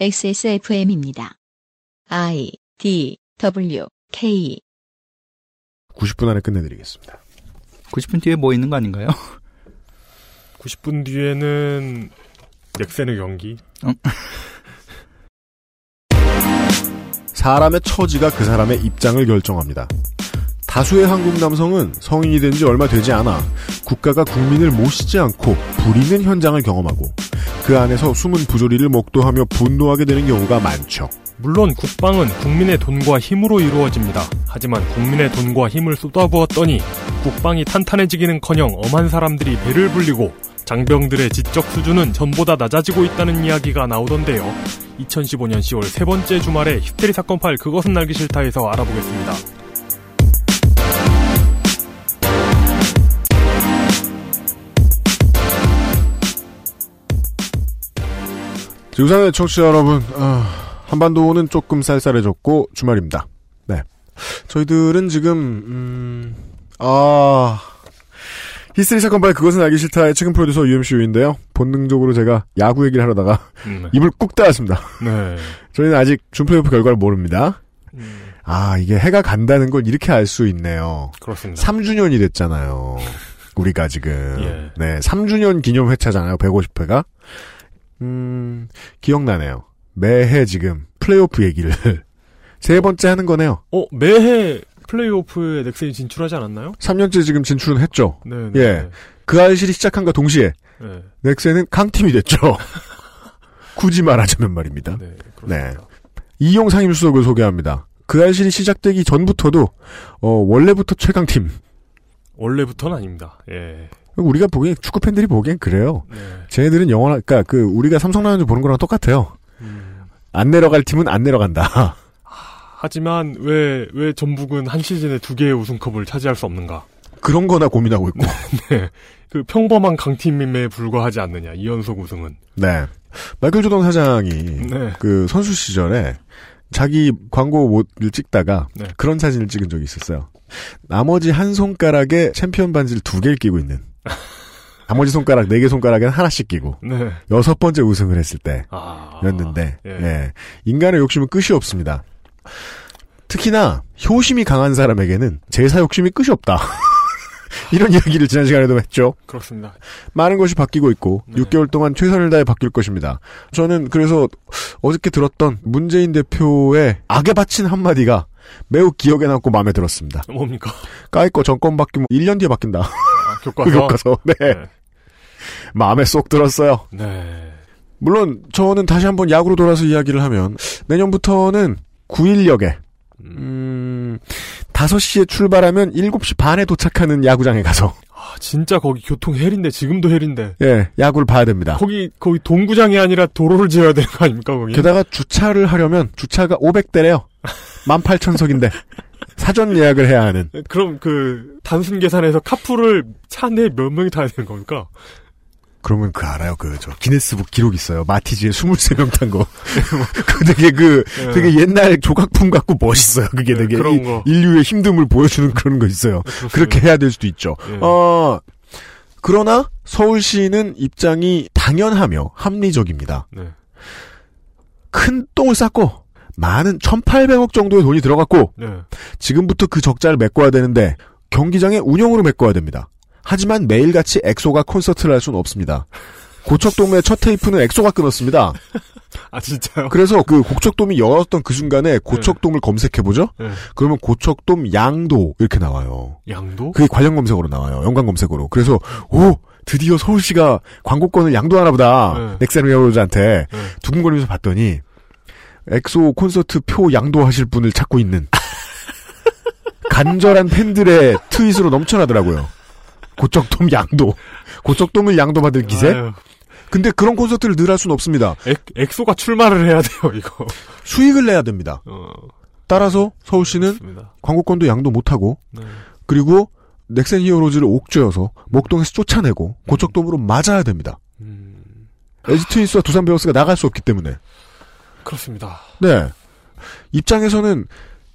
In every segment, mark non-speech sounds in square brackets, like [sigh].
XSFM입니다. I D W K 90분 안에 끝내드리겠습니다. 90분 뒤에 뭐 있는 거 아닌가요? 90분 뒤에는 넥센의 경기. 사람의 처지가 그 사람의 입장을 결정합니다. 다수의 한국 남성은 성인이 된 지 얼마 되지 않아 국가가 국민을 모시지 않고 부리는 현장을 경험하고 그 안에서 숨은 부조리를 목도하며 분노하게 되는 경우가 많죠. 물론 국방은 국민의 돈과 힘으로 이루어집니다. 하지만 국민의 돈과 힘을 쏟아부었더니 국방이 탄탄해지기는커녕 엄한 사람들이 배를 불리고 장병들의 지적 수준은 전보다 낮아지고 있다는 이야기가 나오던데요. 2015년 10월 세 번째 주말에 히스테리 사건 파일 그것은 알기 싫다에서 알아보겠습니다. 지구상의 청취자 여러분, 아, 한반도는 조금 쌀쌀해졌고 주말입니다. 네, 저희들은 지금 음, 아 히스테리 사건 파일 그것은 알기 싫다의 최근 프로듀서 UMCU인데요. 본능적으로 제가 야구 얘기를 하려다가 음, 입을 꾹 닫았습니다. 네. 저희는 아직 준플레이오프 결과를 모릅니다. 음, 아 이게 해가 간다는 걸 이렇게 알 수 있네요. 그렇습니다. 3주년이 됐잖아요. 우리가 지금 예. 네 3주년 기념 회차잖아요. 150회가 음 기억나네요. 매해 지금 플레이오프 얘기를 [laughs] 세 번째 하는 거네요. 어, 매해 플레이오프에 넥센이 진출하지 않았나요? 3년째 지금 진출은 했죠. 네. 네. 예. 그 알실이 시작한과 동시에 네. 넥센은 강팀이 됐죠. [laughs] 굳이 말하자면 말입니다. 네. 그렇습니다. 이용 상 임수석을 소개합니다. 그 알실이 시작되기 전부터도 어, 원래부터 최강팀. 원래부터는 아닙니다. 예. 우리가 보기엔 축구 팬들이 보기엔 그래요. 네. 쟤네들은 영원, 그러니까 그 우리가 삼성 라이온즈 보는 거랑 똑같아요. 음. 안 내려갈 팀은 안 내려간다. 하지만 왜, 왜 전북은 한 시즌에 두 개의 우승컵을 차지할 수 없는가? 그런 거나 고민하고 있고. [laughs] 네. 그 평범한 강팀임에 불과하지 않느냐, 이연속 우승은. 네. 마이클 조던 사장이 네. 그 선수 시절에 자기 광고 모를 찍다가 네. 그런 사진을 찍은 적이 있었어요. 나머지 한 손가락에 챔피언 반지를 두 개를 끼고 있는. [laughs] 나머지 손가락 네 개 손가락에는 하나씩 끼고 네. 여섯 번째 우승을 했을 때. 아. 였는데 예. 예. 인간의 욕심은 끝이 없습니다. 특히나 효심이 강한 사람에게는 제사 욕심이 끝이 없다. [laughs] 이런 이야기를 지난 시간에도 했죠. 그렇습니다. 많은 것이 바뀌고 있고 네. 6개월 동안 최선을 다해 바뀔 것입니다. 저는 그래서 어저께 들었던 문재인 대표의 악에 바친 한마디가 매우 기억에 남고 마음에 들었습니다. 뭡니까? 까이거 정권 바뀌면 1년 뒤에 바뀐다. [laughs] 아, 교과서. 그 교과서. [laughs] 네. 네. 마음에 쏙 들었어요. 네. 물론 저는 다시 한번 야구로 돌아서 이야기를 하면 내년부터는 9일역에 음, 5시에 출발하면 7시 반에 도착하는 야구장에 가서 아, 진짜 거기 교통 헬인데, 지금도 헬인데. 예, 야구를 봐야 됩니다. 거기, 거기 동구장이 아니라 도로를 지어야 되는 거 아닙니까, 거기? 게다가 주차를 하려면 주차가 500대래요. 18,000석인데 [laughs] 사전 예약을 해야 하는 그럼 그, 단순 계산해서 카풀을 차 내에 몇 명이 타야 되는 겁니까? 그러면 그 알아요. 그 저 기네스북 기록 있어요. 마티즈에 23명 탄 거. [laughs] 그 되게 그 예. 되게 옛날 조각품 같고 멋있어요. 그게 네, 되게 그런 이- 거. 인류의 힘듦을 보여주는 그런 거 있어요. 그렇게 해야 될 수도 있죠. 예. 어, 그러나 서울시는 입장이 당연하며 합리적입니다. 네. 큰 똥을 쌌고 많은 1,800억 정도의 돈이 들어갔고 네. 지금부터 그 적자를 메꿔야 되는데 경기장의 운영으로 메꿔야 됩니다. 하지만 매일같이 엑소가 콘서트를 할 수는 없습니다. 고척돔의 첫 테이프는 엑소가 끊었습니다. [laughs] 아, 진짜요? 그래서 그 고척돔이 열었던 그 순간에 고척돔을 검색해보죠? 네. 그러면 고척돔 양도 이렇게 나와요. 양도? 그게 관련 검색어로 나와요. 연관 검색어로. 그래서 오 드디어 서울시가 광고권을 양도하나 보다. 네. 넥센 히어로즈한테 네. 두근거리면서 봤더니 엑소 콘서트 표 양도하실 분을 찾고 있는 간절한 팬들의 트윗으로 넘쳐나더라고요. 고척돔 양도. 고척돔을 양도받을 기세? 아유, 근데 그런 콘서트를 늘 할 수는 없습니다. 엑, 엑소가 출마를 해야 돼요, 이거. 수익을 내야 됩니다. 어, 따라서 서울시는 그렇습니다. 광고권도 양도 못하고 네. 그리고 넥센 히어로즈를 옥죄어서 목동에서 쫓아내고 고척돔으로 맞아야 됩니다. 음, LG 트윈스와 두산 베어스가 나갈 수 없기 때문에. 그렇습니다. 네. 입장에서는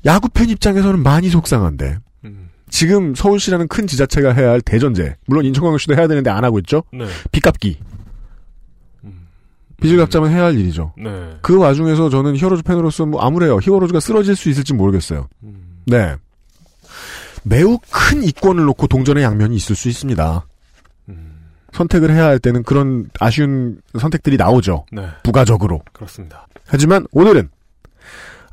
야구 팬 입장에서는 많이 속상한데 음, 지금 서울시라는 큰 지자체가 해야 할 대전제 물론 인천광역시도 해야 되는데 안 하고 있죠. 네. 빚 갚기. 음, 비질각자면 해야 할 일이죠. 네. 그 와중에서 저는 히어로즈 팬으로서 뭐 아무래요. 히어로즈가 쓰러질 수 있을지 모르겠어요. 음. 네. 매우 큰 이권을 놓고 동전의 양면이 있을 수 있습니다. 음. 선택을 해야 할 때는 그런 아쉬운 선택들이 나오죠. 네. 부가적으로. 그렇습니다. 하지만 오늘은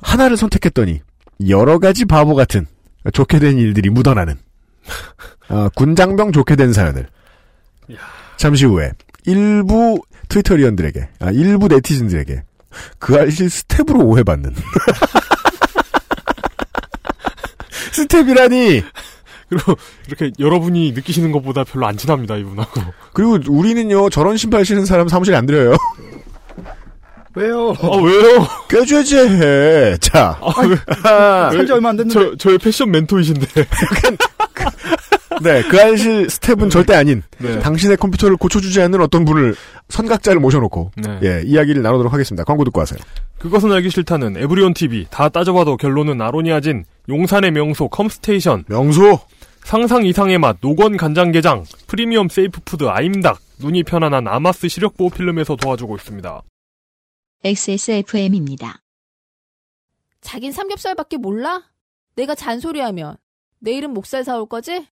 하나를 선택했더니 여러 가지 바보 같은 좋게 된 일들이 묻어나는 아, [laughs] 군장병 좋게 된 사연을 이야. 잠시 후에 일부 트위터리언들에게 아, 일부 네티즌들에게 그알싫 스탭으로 오해받는 [laughs] 스탭이라니 그리고 이렇게 여러분이 느끼시는 것보다 별로 안 친합니다 이분하고. 그리고 우리는요 저런 신발 신은 사람 사무실에 안 들여요 왜요? 아 왜요? 껴줘야지 해. 자 아, 왜, 산지 얼마 안 됐는데. 저 저의 패션 멘토이신데. [laughs] 네, 그 알실 스텝은 절대 아닌 네. 당신의 컴퓨터를 고쳐주지 않는 어떤 분을 선각자를 모셔놓고 네. 예 이야기를 나누도록 하겠습니다. 광고 듣고 와세요. 그것은 알기 싫다는 에브리온 TV 다 따져봐도 결론은 아로니아진 용산의 명소 컴스테이션 명소 상상 이상의 맛 노건 간장게장 프리미엄 safe food 아임닭 눈이 편안한 아마스 시력보호 필름에서 도와주고 있습니다. XSFM입니다. 자긴 삼겹살밖에 몰라? 내가 잔소리하면 내일은 목살 사올 거지?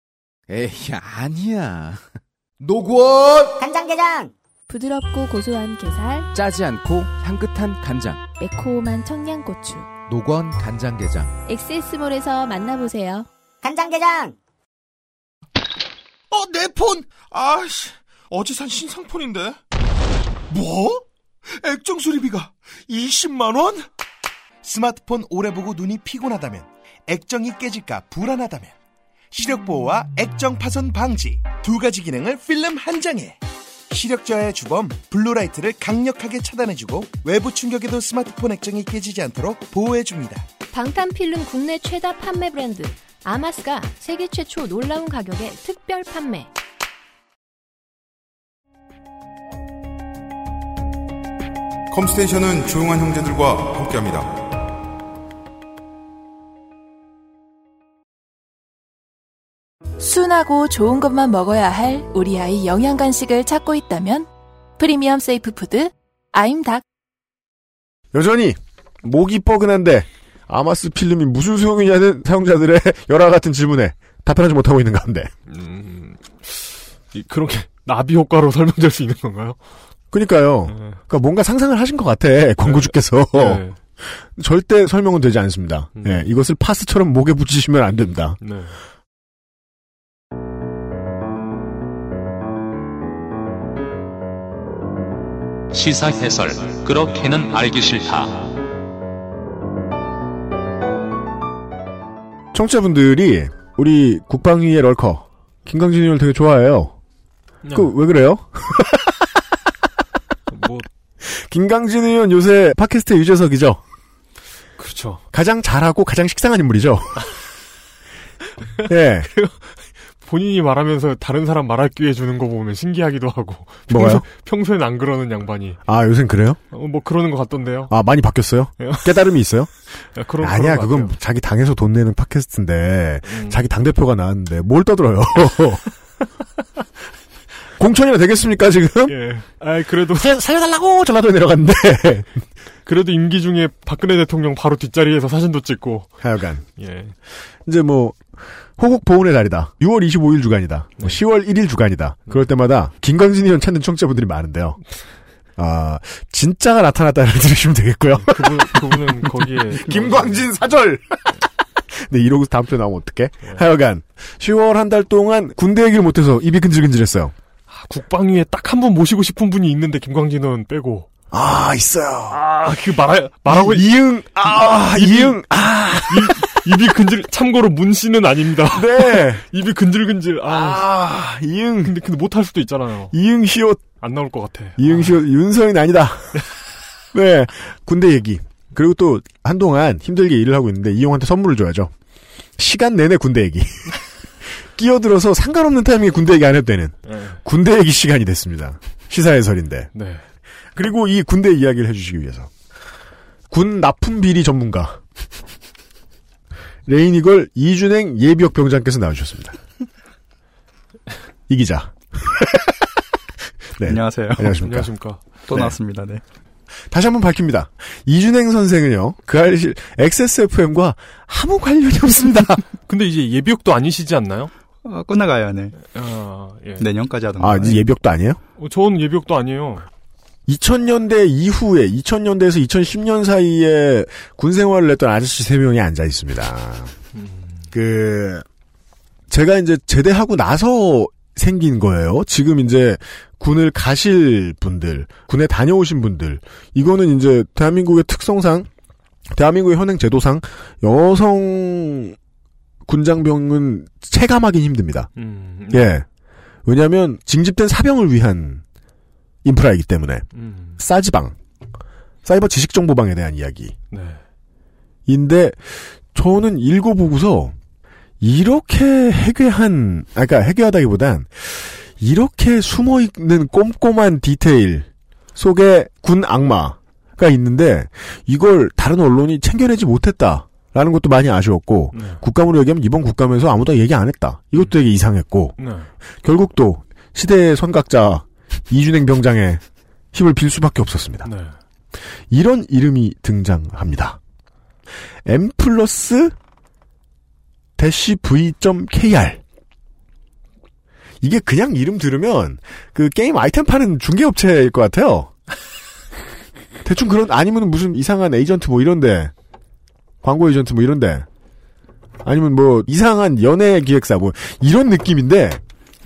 에이, 아니야. [laughs] 노건! 간장게장 부드럽고 고소한 게살, 짜지 않고 향긋한 간장. 매콤한 청양고추. 노건 간장게장. 엑세스몰에서 만나보세요. 간장게장 어, 내 폰! 아씨, 어제 산 신상폰인데. 뭐? 액정 수리비가 20만원? 스마트폰 오래 보고 눈이 피곤하다면, 액정이 깨질까 불안하다면, 시력 보호와 액정 파손 방지 두 가지 기능을 필름 한 장에 시력 저하의 주범 blue light를 강력하게 차단해주고 외부 충격에도 스마트폰 액정이 깨지지 않도록 보호해줍니다. 방탄 필름 국내 최다 판매 브랜드 아마스가 세계 최초 놀라운 가격에 특별 판매. 컴스테이션은 조용한 형제들과 함께합니다. 순하고 좋은 것만 먹어야 할 우리 아이 영양 간식을 찾고 있다면 프리미엄 safe food 아임닭 여전히 목이 뻐근한데 아마스 필름이 무슨 소용이냐는 사용자들의 [laughs] 열화 같은 질문에 답변하지 못하고 있는 가운데 음, 이- 그런 게 나비 효과로 [laughs] 설명될 수 있는 건가요? 그러니까요. 네. 그러니까 뭔가 상상을 하신 것 같아 광고주께서 네. [laughs] 절대 설명은 되지 않습니다. 음. 예, 이것을 파스처럼 목에 붙이시면 안 됩니다. 네. 시사 해설 그렇게는 알기 싫다. 청취자분들이 우리 국방위의 럴커 김강진 의원을 되게 좋아해요. 그왜 그래요? [laughs] 뭐 김강진 의원 요새 팟캐스트 유재석이죠. 그렇죠. 가장 잘하고 가장 식상한 인물이죠. [laughs] 예. 본인이 말하면서 다른 사람 말할 기회 주는 거 보면 신기하기도 하고. [laughs] 뭐가요? 평소, 엔안 그러는 양반이. 아, 요샌 그래요? 어, 뭐 그러는 것 같던데요. 아, 많이 바뀌었어요? 예. 깨달음이 있어요? [laughs] 아, 그런, 아니야, 그런 것 그건 같아요. 자기 당에서 돈 내는 팟캐스트인데, 음. 자기 당대표가 나왔는데, 뭘 떠들어요? [laughs] 공천이나 되겠습니까, 지금? 예. 아 그래도, 살려달라고 전화도 내려갔는데. 그래도 임기 중에 박근혜 대통령 바로 뒷자리에서 사진도 찍고. 하여간. 예. 이제 뭐, 호국 보훈의 달이다. 6월 25일 주간이다. 뭐 10월 1일 주간이다. 그럴 때마다 김광진 의원 찾는 청취자분들이 많은데요. 아, 진짜가 나타났다를 들으시면 되겠고요. 그분, 그분은 [laughs] 거기에. 김광진 사절! 네, 이러고 다음 주에 나오면 어떡해? 하여간, 10월 한 달 동안 군대 얘기를 못해서 입이 근질근질했어요. 아, 국방위에 딱한번 모시고 싶은 분이 있는데 김광진 의원 빼고. 아, 있어요. 아, 그 말하, 말하고. 이응, 아, 이응, 아, 입, 입이 근질, 참고로 문 씨는 아닙니다. [laughs] 네. [laughs] 입이 근질근질. 아, 아, 이응, 근데, 근데 못할 수도 있잖아요. 이응 시옷, 안 나올 것 같아. 이응 시옷, 윤서인 아니다. [laughs] 네. 군대 얘기. 그리고 또, 한동안 힘들게 일을 하고 있는데, 이용한테 선물을 줘야죠. 시간 내내 군대 얘기. 끼어들어서 상관없는 타이밍에 군대 얘기 안 해도 되는 네. 군대 얘기 시간이 됐습니다. 시사 해설인데. 네. 그리고 이 군대 이야기를 해주시기 위해서 군 납품 비리 전문가 레이니걸 이준행 예비역 병장께서 나와주셨습니다. 이 기자. [laughs] 네. 안녕하세요. 안녕하십니까. 안녕하십니까. 또 네. 나왔습니다. 네. 다시 한번 밝힙니다. 이준행 선생은요, 그 알실 XSFM과 아무 관련이 없습니다. [laughs] 근데 이제 예비역도 아니시지 않나요? 어, 끝나가요, 네. 아, 예. 내년까지 하던가. 아, 이제 예비역도 아니에요? 어, 저는 예비역도 아니에요. 2000년대 이후에 2000년대에서 2010년 사이에 군 생활을 했던 아저씨 세 명이 앉아 있습니다. 그 제가 이제 제대하고 나서 생긴 거예요. 지금 이제 군을 가실 분들, 군에 다녀오신 분들, 이거는 이제 대한민국의 특성상, 대한민국의 현행 제도상 여성 군장병은 체감하기 힘듭니다. 음, 예. 왜냐하면 징집된 사병을 위한 인프라이기 때문에 음, 싸지방, 사이버 지식 정보방에 대한 이야기. 네. 인데 저는 읽어보고서 이렇게 해괴한, 아까 그러니까 해괴하다기보단 이렇게 숨어 있는 꼼꼼한 디테일 속에 군 악마가 있는데 이걸 다른 언론이 챙겨내지 못했다 라는 것도 많이 아쉬웠고 네. 국감으로 얘기하면 이번 국감에서 아무도 얘기 안 했다. 이것도 되게 이상했고 네. 결국 또 시대의 선각자 이준행 병장의 힘을 빌 수밖에 없었습니다. 네. 이런 이름이 등장합니다. M 플러스 대시 V.kr 이게 그냥 이름 들으면 그 게임 아이템 파는 중개업체일 것 같아요. [laughs] 대충 그런 아니면 무슨 이상한 에이전트 뭐 이런데 광고 에이전트 뭐 이런데 아니면 뭐 이상한 연예 기획사 뭐 이런 느낌인데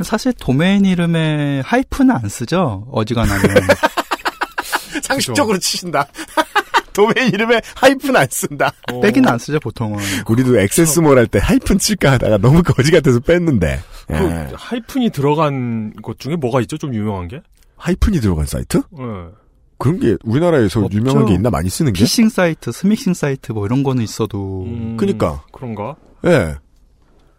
사실 도메인 이름에 하이픈은 안 쓰죠. 어지간하면. [laughs] 상식적으로 치신다. [laughs] 도메인 이름에 하이픈 안 쓴다. 어, 빼기는 안 쓰죠, 보통은. 우리도 XS몰 할 때 하이픈 칠까 하다가 너무 거지 같아서 뺐는데. 그 예. 하이픈이 들어간 것 중에 뭐가 있죠? 좀 유명한 게? 하이픈이 들어간 사이트? 네. 그런 게 우리나라에서 없죠. 유명한 게 있나 많이 쓰는 게? 피싱 사이트, 스미싱 사이트 뭐 이런 거는 있어도 음, 그니까. 그런가? 예.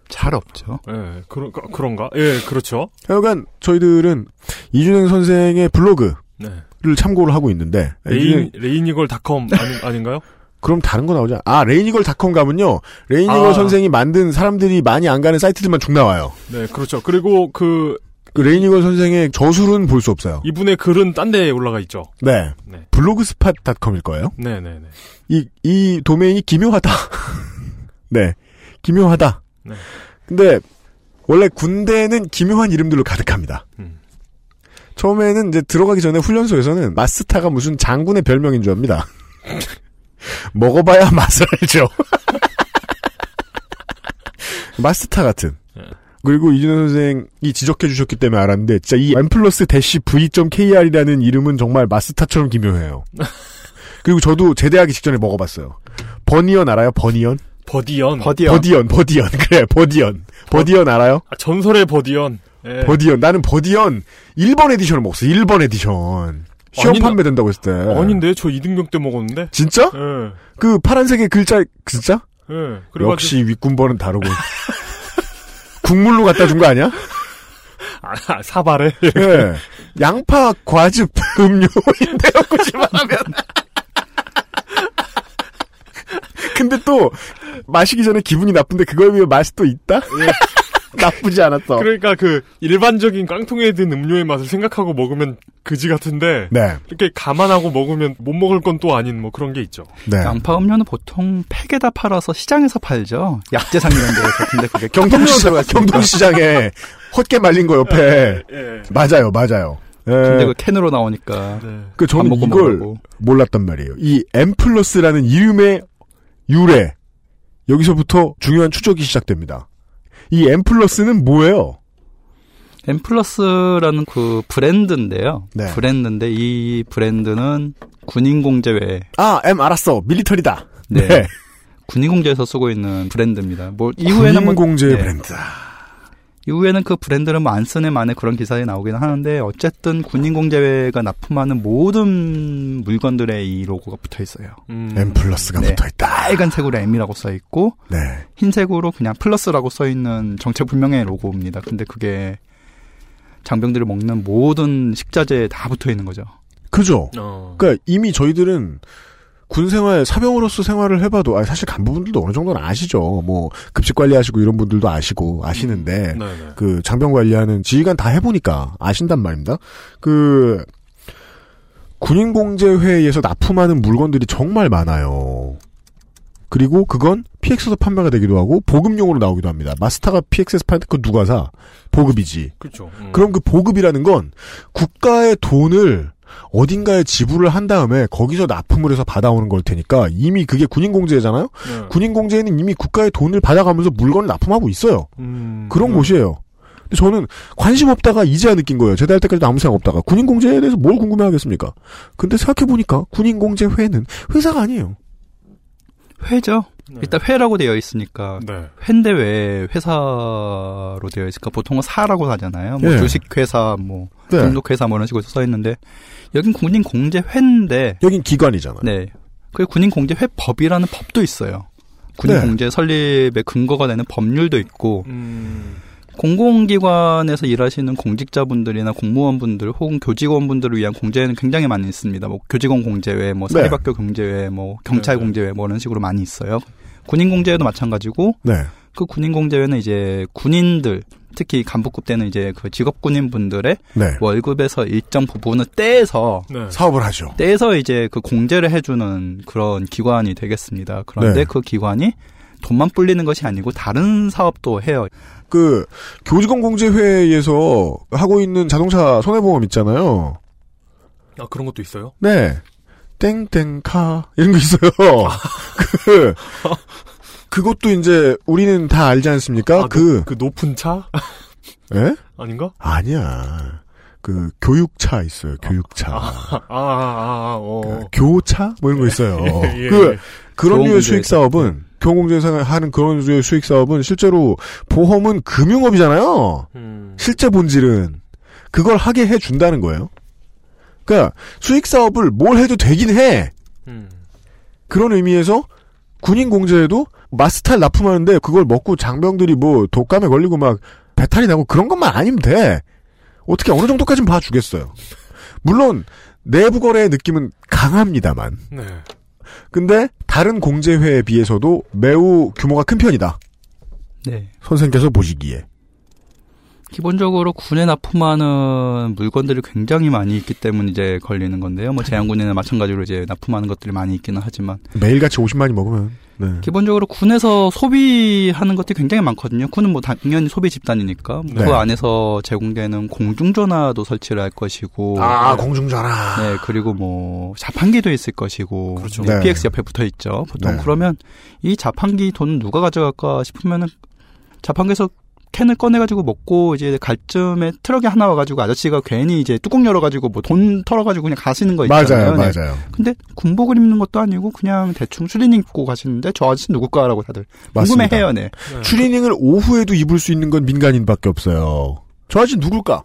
잘 없죠. 예, 그런, 그런가? 예, 그렇죠. 하여간 저희들은 이준행 선생의 블로그를 네. 참고를 하고 있는데 레인, 이준행- 레이니걸닷컴 아니, [laughs] 아닌 가요? 그럼 다른 거 나오지 않아? 아 레이니걸닷컴 가면요 레이니걸 아. 선생이 만든 사람들이 많이 안 가는 사이트들만 쭉 나와요. 네, 그렇죠. 그리고 그, 그 레이니걸 선생의 저술은 볼 수 없어요. 이분의 글은 딴 데에 올라가 있죠. 네. 네. 블로그스팟닷컴일 거예요. 네네네. 이, 이 도메인이 기묘하다. [laughs] 네. 기묘하다. 네. 근데, 원래 군대는 기묘한 이름들로 가득합니다. 음. 처음에는 이제 들어가기 전에 훈련소에서는 마스타가 무슨 장군의 별명인 줄 압니다. [laughs] 먹어봐야 맛을 알죠. [laughs] 맛스타 같은. 네. 그리고 이준행 선생이 지적해 주셨기 때문에 알았는데, 진짜 이 M 플러스 대시 V.kr이라는 이름은 정말 맛스타처럼 기묘해요. [laughs] 그리고 저도 제대하기 직전에 먹어봤어요. 버니언 알아요? 버니언? 버디언. 버디언. 버디언, 버디언. [laughs] 그래, 버디언. 버디언 알아요? 아, 전설의 버디언. 예. 버디언. 나는 버디언 1번 에디션을 먹었어. 1번 에디션. 시험 아니, 나- 판매된다고 했을 때. 아닌데, 저 이등병 때 먹었는데? 진짜? 예. 그 파란색의 글자, 진짜? 예. 그래가지고. 역시 윗군번은 다르고. [laughs] 국물로 갖다 준 거 아니야? 아, 사발에. 예. 양파 과즙 [laughs] 음료인데요, 굳이만 하면. 근데 또, 마시기 전에 기분이 나쁜데 그거에 비해 맛이 또 있다? [laughs] 나쁘지 않았어. 그러니까 그, 일반적인 깡통에 든 음료의 맛을 생각하고 먹으면 그지 같은데. 네. 이렇게 감안하고 먹으면 못 먹을 건 또 아닌 뭐 그런 게 있죠. 네. 양파 음료는 보통 팩에다 팔아서 시장에서 팔죠. 약재상 이런 데서. 근데 그게 경동시장, 경동시장에 헛개 말린 거 옆에. 예. 맞아요, 맞아요. 예. 근데 그 캔으로 나오니까 네. 그 저는 이걸 먹으라고. 몰랐단 말이에요. 이 M 플러스라는 이름의 유래 여기서부터 중요한 추적이 시작됩니다. 이 M 플러스는 뭐예요? M 플러스라는 그 브랜드인데요. 네. 브랜드인데 이 브랜드는 군인 공제회 아 M 알았어 밀리터리다. 네. 네. 군인 공제에서 쓰고 있는 브랜드입니다. 뭐 이후에는 뭐 공제 네. 브랜드다. 이후에는 그 브랜드는 뭐 안 쓰네 만에 그런 기사에 나오기는 하는데 어쨌든 군인공제회가 납품하는 모든 물건들에 이 로고가 붙어 있어요. 음. M 플러스가 네. 붙어 있다. 빨간색으로 M이라고 써 있고 네. 흰색으로 그냥 플러스라고 써 있는 정체불명의 로고입니다. 근데 그게 장병들이 먹는 모든 식자재에 다 붙어 있는 거죠. 그죠. 어. 그러니까 이미 저희들은 군 생활 사병으로서 생활을 해봐도 아 사실 간부분들도 어느 정도는 아시죠. 뭐 급식 관리하시고 이런 분들도 아시고 아시는데 네네. 그 장병 관리하는 지휘관 다 해보니까 아신단 말입니다. 그 군인공제회에서 납품하는 물건들이 정말 많아요. 그리고 그건 PX에서 판매가 되기도 하고 보급용으로 나오기도 합니다. 마스타가 PX에서 파는데 그 누가 사? 보급이지. 그렇죠. 음. 그럼 그 보급이라는 건 국가의 돈을 어딘가에 지불을 한 다음에 거기서 납품을 해서 받아오는 걸 테니까 이미 그게 군인공제잖아요? 네. 군인공제에는 이미 국가의 돈을 받아가면서 물건을 납품하고 있어요. 음, 그런 음. 곳이에요. 근데 저는 관심 없다가 이제야 느낀 거예요. 제대할 때까지도 아무 생각 없다가. 군인공제에 대해서 뭘 궁금해하겠습니까? 근데 생각해 보니까 군인공제회는 회사가 아니에요. 회죠. 네. 일단 회라고 되어 있으니까 네. 회인데 왜 회사로 되어 있을까? 보통은 사라고 하잖아요. 뭐 예. 주식회사, 뭐 네. 등록회사 뭐 이런 식으로 써 있는데 여긴 군인공제회인데 여긴 기관이잖아요. 네. 그 군인공제회법이라는 법도 있어요. 군인공제 설립의 근거가 되는 법률도 있고 음, 공공기관에서 일하시는 공직자분들이나 공무원분들 혹은 교직원분들을 위한 공제회는 굉장히 많이 있습니다. 뭐 교직원 공제회, 뭐 네. 사립학교 공제회, 뭐 경찰 네. 공제회 뭐 이런 식으로 많이 있어요. 군인 공제회도 마찬가지고 네. 그 군인 공제회는 이제 군인들 특히 간부급 때는 이제 그 직업 군인 분들의 네. 월급에서 일정 부분을 떼서 네. 사업을 하죠. 떼서 이제 그 공제를 해주는 그런 기관이 되겠습니다. 그런데 네. 그 기관이 돈만 불리는 것이 아니고 다른 사업도 해요. 그 교직원 공제회에서 하고 있는 자동차 손해보험 있잖아요. 아 그런 것도 있어요? 네. 땡땡카 이런 거 있어요. [laughs] 그 그것도 이제 우리는 다 알지 않습니까? 아, 그그 높은 차 예? 아닌가? 아니야. 그 교육차 있어요. 교육차. 아, 아, 아, 아, 어. 그 교차 뭐 이런 거 있어요. [laughs] 예, 그 예. 그런 류의. 수익 사업은 교원공제에서 하는 그런 류의 수익 사업은 실제로 보험은 금융업이잖아요. 음, 실제 본질은 그걸 하게 해 준다는 거예요. 그러니까 수익 사업을 뭘 해도 되긴 해. 음. 그런 의미에서 군인 공제에도 마스탈 납품하는데 그걸 먹고 장병들이 뭐 독감에 걸리고 막 배탈이 나고 그런 것만 아니면 돼. 어떻게 어느 정도까지는 봐주겠어요. 물론 내부 거래의 느낌은 강합니다만. 네. 근데 다른 공제회에 비해서도 매우 규모가 큰 편이다. 네. 선생께서 보시기에. 기본적으로 군에 납품하는 물건들이 굉장히 많이 있기 때문에 이제 걸리는 건데요. 뭐 제한군에는 마찬가지로 이제 납품하는 것들이 많이 있기는 하지만 매일같이 50만이 먹으면. 네. 기본적으로 군에서 소비하는 것들이 굉장히 많거든요. 군은 뭐 당연히 소비 집단이니까 네. 그 안에서 제공되는 공중전화도 설치를 할 것이고 아, 네. 공중전화. 네, 그리고 뭐 자판기도 있을 것이고 그렇죠. 네, 네. PX 옆에 붙어 있죠. 보통 네. 그러면 이 자판기 돈 누가 가져갈까 싶으면은 자판기에서 캔을 꺼내가지고 먹고 이제 갈 쯤에 트럭이 하나 와가지고 아저씨가 괜히 이제 뚜껑 열어가지고 뭐 돈 털어가지고 그냥 가시는 거 있잖아요. 맞아요, 네. 맞아요. 근데 군복을 입는 것도 아니고 그냥 대충 추리닝 입고 가시는데 저 아저씨 누굴까라고 다들. 궁금해해요, 네. 네. 추리닝을 오후에도 입을 수 있는 건 민간인밖에 없어요. 저 아저씨 누굴까?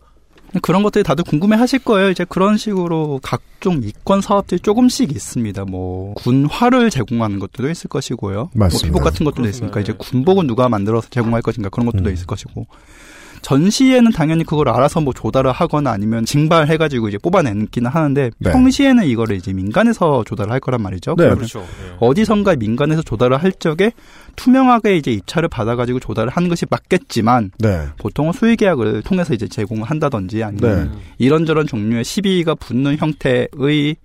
그런 것들이 다들 궁금해 하실 거예요. 이제 그런 식으로 각종 이권 사업들이 조금씩 있습니다. 뭐, 군화를 제공하는 것들도 있을 것이고요. 맞습니다. 뭐, 피복 같은 것들도 있으니까. 이제 군복은 누가 만들어서 제공할 것인가 그런 것들도 음. 있을 것이고. 전시에는 당연히 그걸 알아서 뭐 조달을 하거나 아니면 징발해가지고 이제 뽑아내기는 하는데 네. 평시에는 이거를 이제 민간에서 조달을 할 거란 말이죠. 네. 그렇죠. 예. 어디선가 민간에서 조달을 할 적에 투명하게 이제 입찰을 받아가지고 조달을 하는 것이 맞겠지만 네. 보통은 수의 계약을 통해서 이제 제공을 한다든지 아니면 네. 이런저런 종류의 시비가 붙는 형태의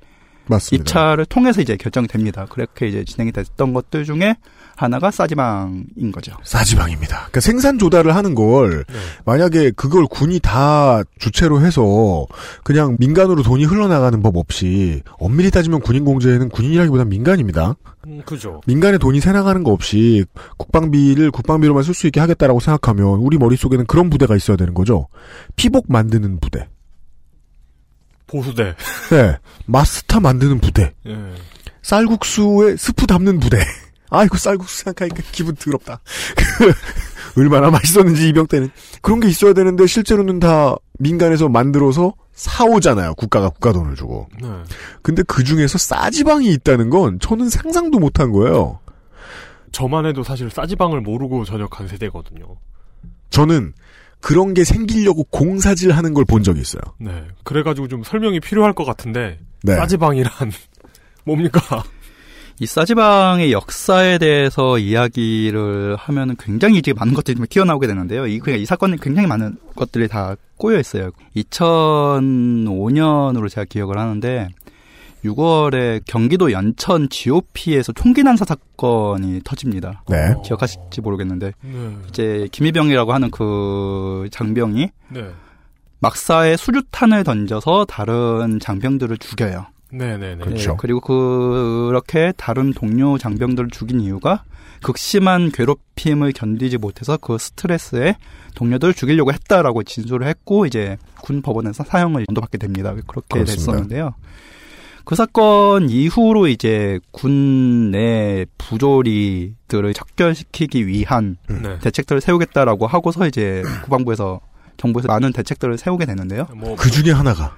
맞습니다. 입찰을 통해서 이제 결정됩니다. 그렇게 이제 진행이 됐던 것들 중에 하나가 싸지방인 거죠. 싸지방입니다. 그러니까 생산 조달을 하는 걸 네. 만약에 그걸 군이 다 주체로 해서 그냥 민간으로 돈이 흘러나가는 법 없이 엄밀히 따지면 군인 공제에는 군인이라기보다 민간입니다. 음, 그죠. 민간에 돈이 새나가는 거 없이 국방비를 국방비로만 쓸 수 있게 하겠다라고 생각하면 우리 머릿속에는 그런 부대가 있어야 되는 거죠. 피복 만드는 부대. 보수대. 네. 마스터 만드는 부대. 예. 쌀국수에 스프 담는 부대. 아이고 쌀국수 생각하니까 기분 더럽다. 그 얼마나 맛있었는지 이병 때는 그런 게 있어야 되는데 실제로는 다 민간에서 만들어서 사오잖아요. 국가가 국가 돈을 주고. 네. 근데 그 중에서 싸지방이 있다는 건 저는 상상도 못한 거예요. 저만 해도 사실 싸지방을 모르고 전역한 세대거든요. 저는 그런 게 생기려고 공사질 하는 걸 본 적이 있어요. 네. 그래가지고 좀 설명이 필요할 것 같은데 네. 싸지방이란 [laughs] 뭡니까? 이 싸지방의 역사에 대해서 이야기를 하면 굉장히 이제 많은 것들이 좀 튀어나오게 되는데요. 이, 그냥 이 사건은 굉장히 많은 것들이 다 꼬여 있어요. 2005년으로 제가 기억을 하는데, 6월에 경기도 연천 GOP에서 총기 난사 사건이 터집니다. 네. 기억하실지 모르겠는데 네. 이제 김희병이라고 하는 그 장병이 네. 막사에 수류탄을 던져서 다른 장병들을 죽여요. 네네네. 그렇죠. 네, 그리고 그렇게 다른 동료 장병들을 죽인 이유가 극심한 괴롭힘을 견디지 못해서 그 스트레스에 동료들을 죽이려고 했다라고 진술을 했고 이제 군 법원에서 사형을 연도받게 됩니다. 그렇게 그렇습니다. 됐었는데요. 그 사건 이후로 이제 군 내 부조리들을 척결시키기 위한 네. 대책들을 세우겠다라고 하고서 이제 국방부에서 정부에서 많은 대책들을 세우게 되는데요. 뭐 그 중에 하나가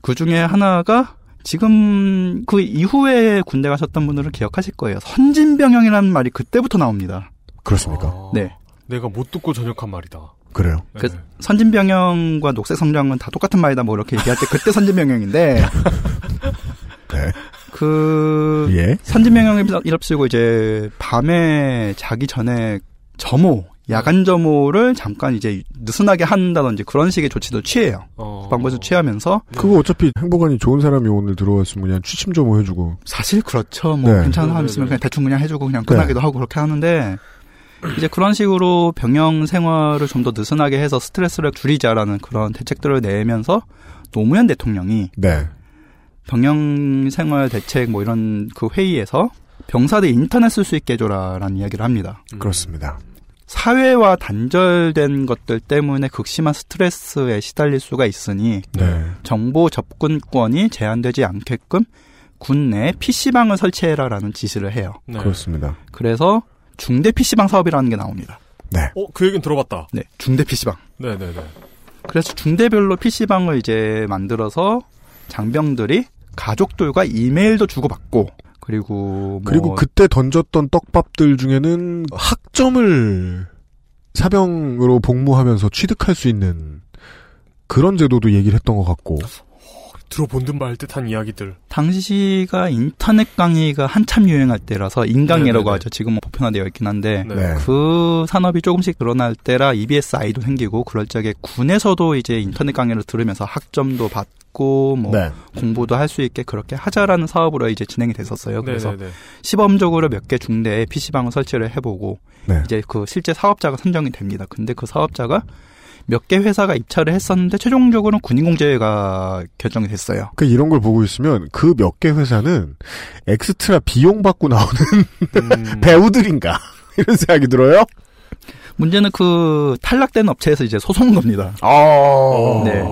그 중에 하나가 지금 그 이후에 군대 가셨던 분들은 기억하실 거예요. 선진병영이라는 말이 그때부터 나옵니다. 그렇습니까? 아, 네. 내가 못 듣고 전역한 말이다. 그래요. 그 네. 선진병영과 녹색성장은 다 똑같은 말이다 뭐 이렇게 얘기할 때 그때 선진병영인데 [laughs] 네. 그 예. 선진병영이랍시고 이제 밤에 자기 전에 점호 야간 점호를 잠깐 이제 느슨하게 한다든지 그런 식의 조치도 취해요. 어. 국방부에서 취하면서 그거 어차피 행복안이 좋은 사람이 오늘 들어왔으면 그냥 취침 좀 해주고. 사실 그렇죠. 뭐 네. 괜찮은 사람 네, 있으면 네, 그냥 대충 그냥 해주고 그냥 네. 끝나기도 하고 그렇게 하는데 이제 그런 식으로 병영 생활을 좀 더 느슨하게 해서 스트레스를 줄이자라는 그런 대책들을 내면서 노무현 대통령이 네. 병영 생활 대책 뭐 이런 그 회의에서 병사들 인터넷 쓸 수 있게 해줘라라는 이야기를 합니다. 음. 그렇습니다. 사회와 단절된 것들 때문에 극심한 스트레스에 시달릴 수가 있으니 네. 정보 접근권이 제한되지 않게끔 군 내에 PC방을 설치해라라는 지시를 해요. 네. 그렇습니다. 그래서 중대 PC방 사업이라는 게 나옵니다. 어, 그 얘기는 들어봤다. 네, 중대 PC방. 네네네. 그래서 중대별로 PC방을 이제 만들어서 장병들이 가족들과 이메일도 주고받고 그리고 뭐 그리고 그때 던졌던 떡밥들 중에는 학점을 사병으로 복무하면서 취득할 수 있는 그런 제도도 얘기를 했던 것 같고. 들어본 듯 말 듯한 이야기들. 당시가 인터넷 강의가 한참 유행할 때라서 인강이라고. 하죠. 지금은 보편화되어 있긴 한데 네. 네. 그 산업이 조금씩 늘어날 때라 EBSI도 생기고 그럴 적에 군에서도 이제 인터넷 강의를 들으면서 학점도 받고 뭐 네. 공부도 할 수 있게 그렇게 하자라는 사업으로 이제 진행이 됐었어요. 그래서 네네네. 시범적으로 몇 개 중대에 PC방을 설치를 해보고 네. 이제 그 실제 사업자가 선정이 됩니다. 근데 그 사업자가 몇 개 회사가 입찰을 했었는데 최종적으로는 군인공제가 결정이 됐어요. 그 이런 걸 보고 있으면 그 몇 개 회사는 엑스트라 비용 받고 나오는 음, [laughs] 배우들인가 [laughs] 이런 생각이 들어요. 문제는 그 탈락된 업체에서 이제 소송 겁니다. 아, 네.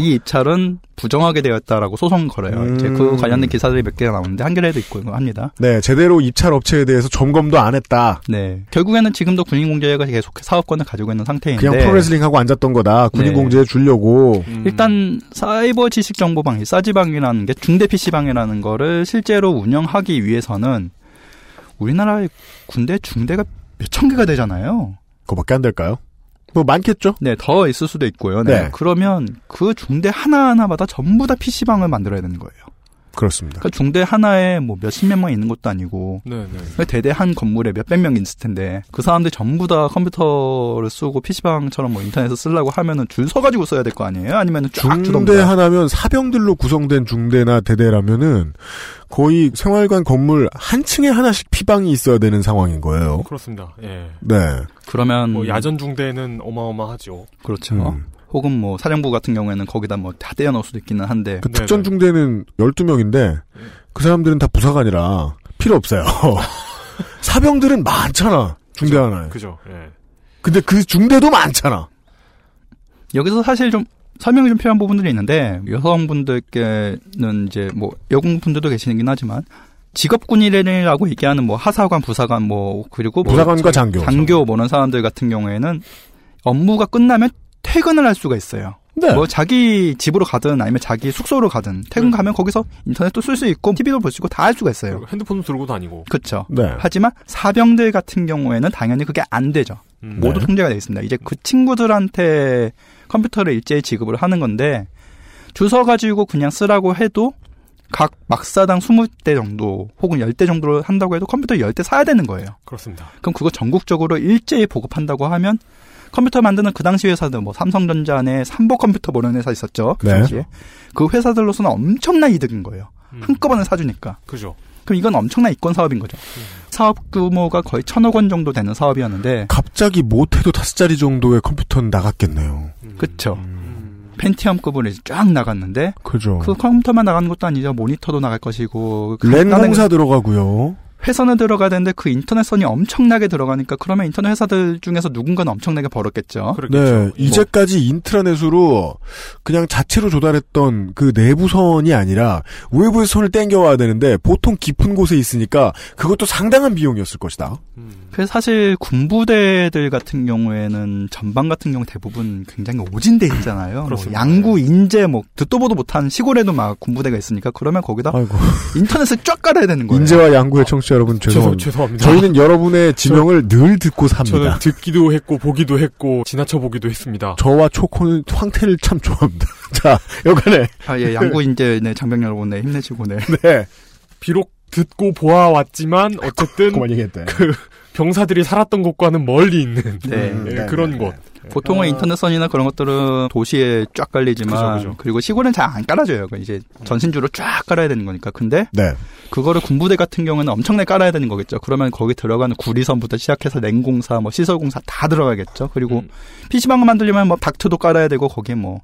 이 입찰은 부정하게 되었다라고 소송 걸어요. 음. 이제 그 관련된 기사들이 몇 개가 나오는데 한겨레에도 있고 이거 합니다. 네, 제대로 입찰 업체에 대해서 점검도 안 했다. 네. 결국에는 지금도 군인공제가 계속 사업권을 가지고 있는 상태인데 그냥 프로레슬링 하고 앉았던 거다. 군인 네. 공제해 주려고. 음, 일단 사이버 지식 정보방, 사지방이라는 게 중대 PC방이라는 거를 실제로 운영하기 위해서는 우리나라의 군대 중대가 몇 천 개가 되잖아요. 그거밖에 안 될까요? 뭐 많겠죠. 네, 더 있을 수도 있고요. 네. 네. 그러면 그 중대 하나하나마다 전부 다 PC방을 만들어야 되는 거예요. 그렇습니다. 그러니까 중대 하나에 뭐 몇십몇 명 있는 것도 아니고 네네. 대대 한 건물에 몇백 명 있을 텐데 그 사람들 전부 다 컴퓨터를 쓰고 PC방처럼 뭐 인터넷을 쓰려고 하면은 줄 서가지고 써야 될 거 아니에요? 아니면은 쫙 중대 주던가. 하나면 사병들로 구성된 중대나 대대라면은 거의 생활관 건물 한 층에 하나씩 피방이 있어야 되는 상황인 거예요. 그렇습니다. 예. 네. 그러면 뭐 야전 중대는 어마어마하죠. 그렇죠. 음. 혹은 뭐 사령부 같은 경우에는 거기다 뭐 다 떼어 넣을 수도 있기는 한데 그. 특전 중대는 12명인데 그 사람들은 다 부사관이라 필요 없어요. [laughs] 사병들은 많잖아. 중대 하나에. 그죠. 예. 근데 그 중대도 많잖아. 여기서 사실 좀 설명이 좀 필요한 부분들이 있는데 여성분들께는 이제 뭐 여공분들도 계시긴 하지만 직업군인이라고 얘기하는 뭐 하사관, 부사관 뭐 그리고 뭐 부사관과 장교. 장교 뭐 이런 사람들 같은 경우에는 업무가 끝나면 퇴근을 할 수가 있어요. 네. 뭐 자기 집으로 가든 아니면 자기 숙소로 가든 퇴근 네. 가면 거기서 인터넷도 쓸 수 있고 TV도 볼 수 있고 다 할 수가 있어요. 핸드폰도 들고 다니고. 그렇죠. 네. 하지만 사병들 같은 경우에는 당연히 그게 안 되죠. 음, 모두 네. 통제가 되어 있습니다. 이제 그 친구들한테 컴퓨터를 일제히 지급을 하는 건데 주소 가지고 그냥 쓰라고 해도 각 막사당 20대 정도 혹은 10대 정도로 한다고 해도 컴퓨터 10대 사야 되는 거예요. 그렇습니다. 그럼 그거 전국적으로 일제히 보급한다고 하면 컴퓨터 만드는 그 당시 회사들 뭐 삼성전자 내 삼보 컴퓨터 모르는 회사 있었죠. 그 네. 당시에 그 회사들로서는 엄청난 이득인 거예요. 한꺼번에 사주니까. 그죠. 그럼 이건 엄청난 이권 사업인 거죠. 사업 규모가 거의 천억 원 정도 되는 사업이었는데 갑자기 못해도 다섯 자리 정도의 컴퓨터는 나갔겠네요. 그쵸. 펜티엄급으로 이제 쫙 나갔는데 그죠. 그 컴퓨터만 나가는 것도 아니죠. 모니터도 나갈 것이고 랜 공사 들어가고요. 회선에 들어가야 되는데 그 인터넷선이 엄청나게 들어가니까 그러면 인터넷 회사들 중에서 누군가는 엄청나게 벌었겠죠. 네, 이제까지 인트라넷으로 그냥 자체로 조달했던 그 내부선이 아니라 외부의 선을 땡겨와야 되는데 보통 깊은 곳에 있으니까 그것도 상당한 비용이었을 것이다. 그래서 사실 군부대들 같은 경우에는 전방 같은 경우 대부분 굉장히 오진돼 있잖아요. 뭐. 양구, 인제 뭐 듣도 보도 못한 시골에도 막 군부대가 있으니까 그러면 거기다 인터넷을 쫙 깔아야 되는 거예요. 인재와 양구의 청취 자 여러분 죄송합니다. 죄송- 죄송 합니다. 저희는 여러분의 지명을 늘 듣고 삽니다. 저는 듣기도 했고 보기도 했고 지나쳐 보기도 했습니다. 저와 초코는 황태를 참 좋아합니다. [laughs] 자, 여간에 아, 예, 양구 인제 네, 장병 여러분 네, 힘내시고 네. [laughs] 네. 비록 듣고 보아왔지만 어쨌든. 그 병사들이 살았던 곳과는 멀리 있는 네. 예, 네, 그런 곳. 보통은 인터넷선이나 그런 것들은 도시에 쫙 깔리지만 그죠, 그죠. 그리고 시골은 잘 안 깔아줘요. 그 이제 전신주로 쫙 깔아야 되는 거니까. 근데 네. 그거를 군부대 같은 경우는 엄청나게 깔아야 되는 거겠죠. 그러면 거기 들어가는 구리선부터 시작해서 냉공사, 뭐 시설공사 다 들어가겠죠. 그리고 PC방을 만들려면 뭐 닥트도 깔아야 되고 거기에 뭐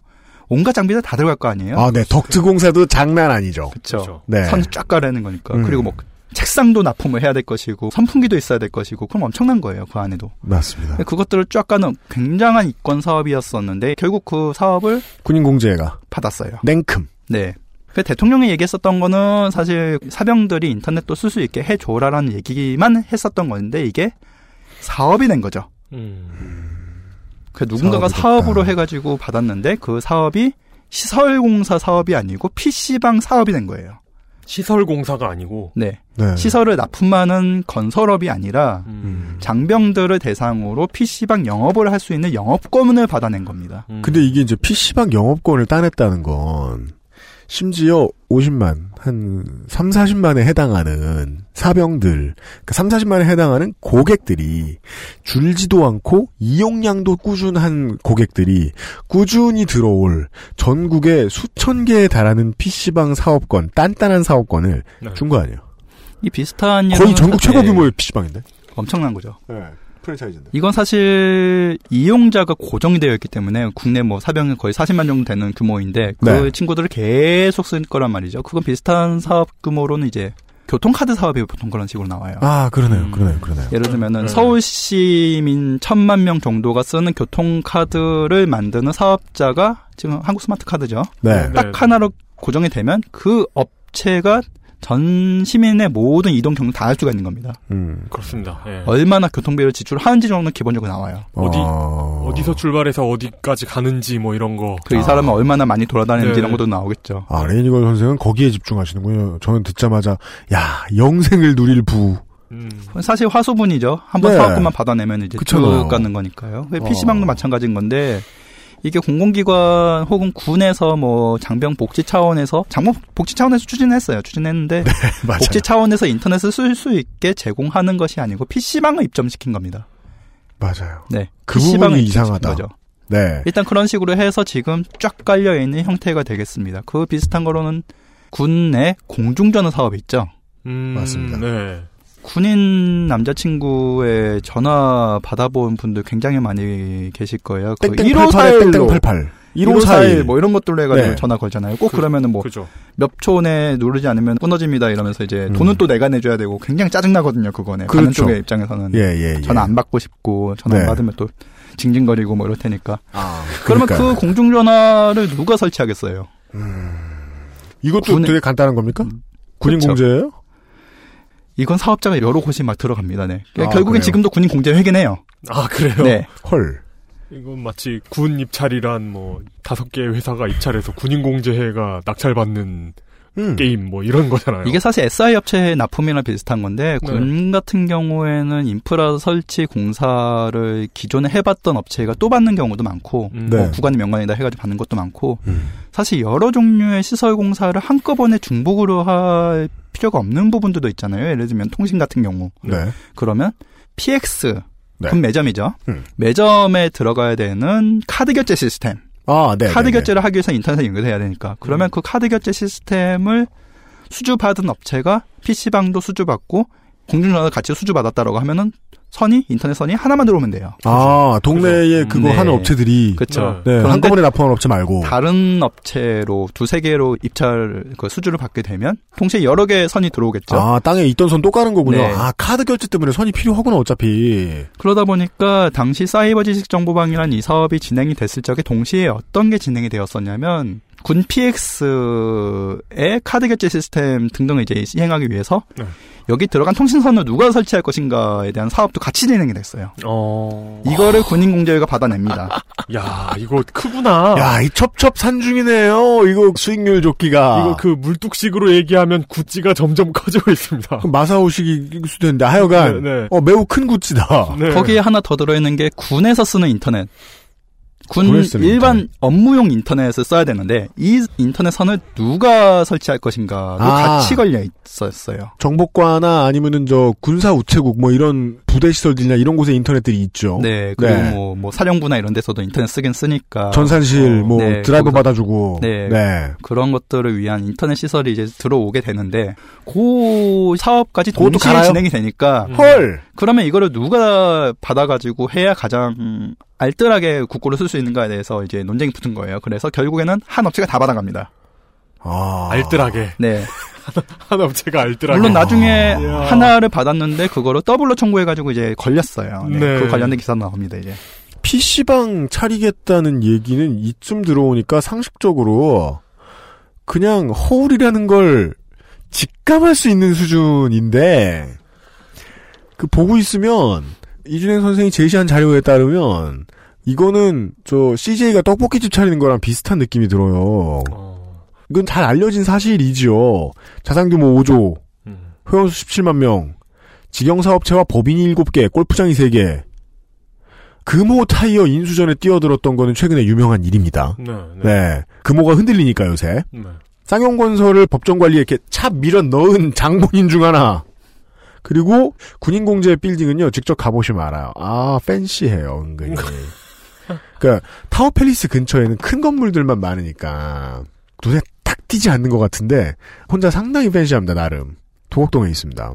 온갖 장비들 다 들어갈 거 아니에요. 아, 네. 덕트 공사도 장난 아니죠. 그렇죠. 네. 선쫙 깔아야 되는 거니까. 음. 그리고 뭐 책상도 납품을 해야 될 것이고 선풍기도 있어야 될 것이고 그럼 엄청난 거예요. 그 안에도. 맞습니다. 그것들을 쫙 까는 굉장한 이권 사업이었었는데 결국 그 사업을 군인공제가 받았어요. 냉큼. 네. 그 대통령이 얘기했었던 거는 사실 사병들이 인터넷도 쓸 수 있게 해줘라라는 얘기만 했었던 건데 이게 사업이 된 거죠. 그 누군가가 됐다. 사업으로 해가지고 받았는데 그 사업이 시설공사 사업이 아니고 PC방 사업이 된 거예요. 시설공사가 아니고 네. 네. 시설을 납품하는 건설업이 아니라 음. 장병들을 대상으로 PC방 영업을 할 수 있는 영업권을 받아낸 겁니다. 근데 이게 이제 PC방 영업권을 따냈다는 건 심지어 50만, 한 3, 40만에 해당하는 사병들, 그 3, 40만에 해당하는 고객들이 줄지도 않고 이용량도 꾸준한 고객들이 꾸준히 들어올 전국에 수천 개에 달하는 PC방 사업권, 단단한 사업권을 네. 준거 아니에요? 이 비슷한 거의 전국 사실 최고 규모의 PC방인데? 엄청난 거죠. 네. 프랜차이즈인데. 이건 사실 이용자가 고정이 되어 있기 때문에 국내 뭐 사병이 거의 40만 정도 되는 규모인데 그 네. 친구들을 계속 쓸 거란 말이죠. 그건 비슷한 사업 규모로는 이제 교통카드 사업이 보통 그런 식으로 나와요. 아, 그러네요, 그러네요, 그러네요. 예를 들면은 네. 서울 시민 천만 명 정도가 쓰는 교통카드를 만드는 사업자가 지금 한국 스마트 카드죠. 네. 딱 네. 하나로 고정이 되면 그 업체가 전 시민의 모든 이동 경로 다할 수가 있는 겁니다. 음. 그렇습니다. 예. 얼마나 교통비를 지출하는지 정도는 기본적으로 나와요. 어디 어... 어디서 출발해서 어디까지 가는지 뭐 이런 거. 그 이 사람은 얼마나 많이 돌아다니는지 네. 이런 것도 나오겠죠. 아, 레이니걸 선생은 거기에 집중하시는군요. 저는 듣자마자, 야, 영생을 누릴 부. 음. 사실 화수분이죠. 한번 네. 사업권만 받아내면 이제 그쵸. 쭉 가는 거니까요. 어. PC방도 마찬가지인 건데 이게 공공기관 혹은 군에서 뭐 장병 복지 차원에서 장병 복지 차원에서 추진했어요. 추진했는데 [laughs] 네, 맞아요. 복지 차원에서 인터넷을 쓸 수 있게 제공하는 것이 아니고 PC방을 입점시킨 겁니다. 맞아요. 네. 그 PC방을 이상하다. 거죠. 네. 일단 그런 식으로 해서 지금 쫙 깔려 있는 형태가 되겠습니다. 그 비슷한 거로는 군내 공중전화 사업이 있죠. 음, 맞습니다. 네. 군인 남자친구의 전화 받아본 분들 굉장히 많이 계실 거예요. 그 땡땡 1541로 땡땡88. 1541 뭐 이런 것들로 해가지고 네. 전화 걸잖아요. 꼭 그- 그, 러면은뭐 그죠. 몇초 내에 누르지 않으면 끊어집니다 이러면서 이제 음. 돈은 또 내가 내줘야 되고 굉장히 짜증 나거든요. 그거는 그렇죠. 쪽의 입장에서는 예, 예, 예. 전화 안 받고 싶고 전화 네. 안 받으면 또 징징거리고 뭐 이럴 테니까. 아, 그러면 그러니까요. 그 공중전화를 누가 설치하겠어요? 이것도 군에- 되게 간단한 겁니까? 군인 그렇죠. 공제예요? 이건 사업자가 여러 곳이 막 들어갑니다. 네. 아, 결국엔 그래요? 지금도 군인 공제 회계네요. 아 그래요. 네. 헐. 이건 마치 군 입찰이란 뭐 다섯 개의 회사가 입찰해서 군인 공제회가 낙찰받는 음. 게임 뭐 이런 거잖아요. 이게 사실 SI 업체 납품이랑 비슷한 건데 네. 군 같은 경우에는 인프라 설치 공사를 기존에 해봤던 업체가 또 받는 경우도 많고 음. 네. 뭐 구간이 명관이다 해가지고 받는 것도 많고 음. 사실 여러 종류의 시설 공사를 한꺼번에 중복으로 할 필요가 없는 부분들도 있잖아요. 예를 들면 통신 같은 경우 네. 그러면 PX 네. 군 매점이죠. 음. 매점에 들어가야 되는 카드 결제 시스템. 아, 네. 카드 네, 네. 결제를 하기 위해서 인터넷에 연결해야 되니까. 그러면 그 카드 결제 시스템을 수주받은 업체가 PC방도 수주받고 공중전화 같이 수주받았다라고 하면은 선이 인터넷 선이 하나만 들어오면 돼요. 아, 동네에 그거 네. 하는 업체들이 그렇죠. 네, 그런데 한꺼번에 납품하는 업체 말고 다른 업체로 두세 개로 입찰 그 수주를 받게 되면 동시에 여러 개의 선이 들어오겠죠. 아, 땅에 있던 선 또 까는 거군요. 네. 아, 카드 결제 때문에 선이 필요하구나, 어차피. 그러다 보니까 당시 사이버 지식 정보방이란 이 사업이 진행이 됐을 적에 동시에 어떤 게 진행이 되었었냐면 군 PX의 카드 결제 시스템 등등을 이제 시행하기 위해서 네. 여기 들어간 통신선을 누가 설치할 것인가에 대한 사업도 같이 진행이 됐어요. 어. 이거를 군인공제위가 받아냅니다. [laughs] 야, 이거 크구나. 야, 이 첩첩산중이네요. 이거 수익률 좋기가. 이거 그 물뚝식으로 얘기하면 구찌가 점점 커지고 있습니다. 마사오식일 수도 있는데 하여간 네, 네. 어, 매우 큰 구찌다. 네. 거기에 하나 더 들어있는 게 군에서 쓰는 인터넷. 군 일반 인터넷. 업무용 인터넷을 써야 되는데 이 인터넷 선을 누가 설치할 것인가도 아. 같이 걸려 있었어요. 정보과나 아니면은 저 군사 우체국 뭐 이런 부대 시설들이나 이런 곳에 인터넷들이 있죠. 네, 그리고 네. 뭐, 뭐 사령부나 이런 데서도 인터넷 쓰긴 쓰니까 전산실 뭐 네, 거기서- 받아주고. 네. 네. 그런 것들을 위한 인터넷 시설이 이제 들어오게 되는데 그 사업까지 동시에 갈아요? 진행이 되니까 헐. 그러면 이거를 누가 받아가지고 해야 가장 알뜰하게 국고를 쓸 수 있는가에 대해서 이제 논쟁이 붙은 거예요. 그래서 결국에는 한 업체가 다 받아갑니다. 아. 알뜰하게. 네. [laughs] 한 업체가 알뜰하게. 물론 나중에 이야. 하나를 받았는데 그거를 더블로 청구해가지고 이제 걸렸어요. 네. 네. 그 관련된 기사 나옵니다 이제. PC방 차리겠다는 얘기는 이쯤 들어오니까 상식적으로 그냥 허울이라는 걸 직감할 수 있는 수준인데 그 보고 있으면 이준행 선생이 제시한 자료에 따르면 이거는 저 CJ가 떡볶이집 차리는 거랑 비슷한 느낌이 들어요. 어. 이건 잘 알려진 사실이지요. 자산규모 5조, 음. 회원수 17만 명, 직영사업체와 법인이 7개, 골프장이 3개. 금호 타이어 인수전에 뛰어들었던 거는 최근에 유명한 일입니다. 네, 네. 네. 금호가 흔들리니까 요새. 네. 쌍용건설을 법정관리에 이렇게 차 밀어 넣은 장본인 중 하나. 그리고 군인공제 빌딩은요, 직접 가보시면 알아요. 아, 팬시해요, 은근히. 그니까, 타워팰리스 근처에는 큰 건물들만 많으니까, 눈에 딱 띄지 않는 것 같은데, 혼자 상당히 팬시합니다, 나름. 도곡동에 있습니다.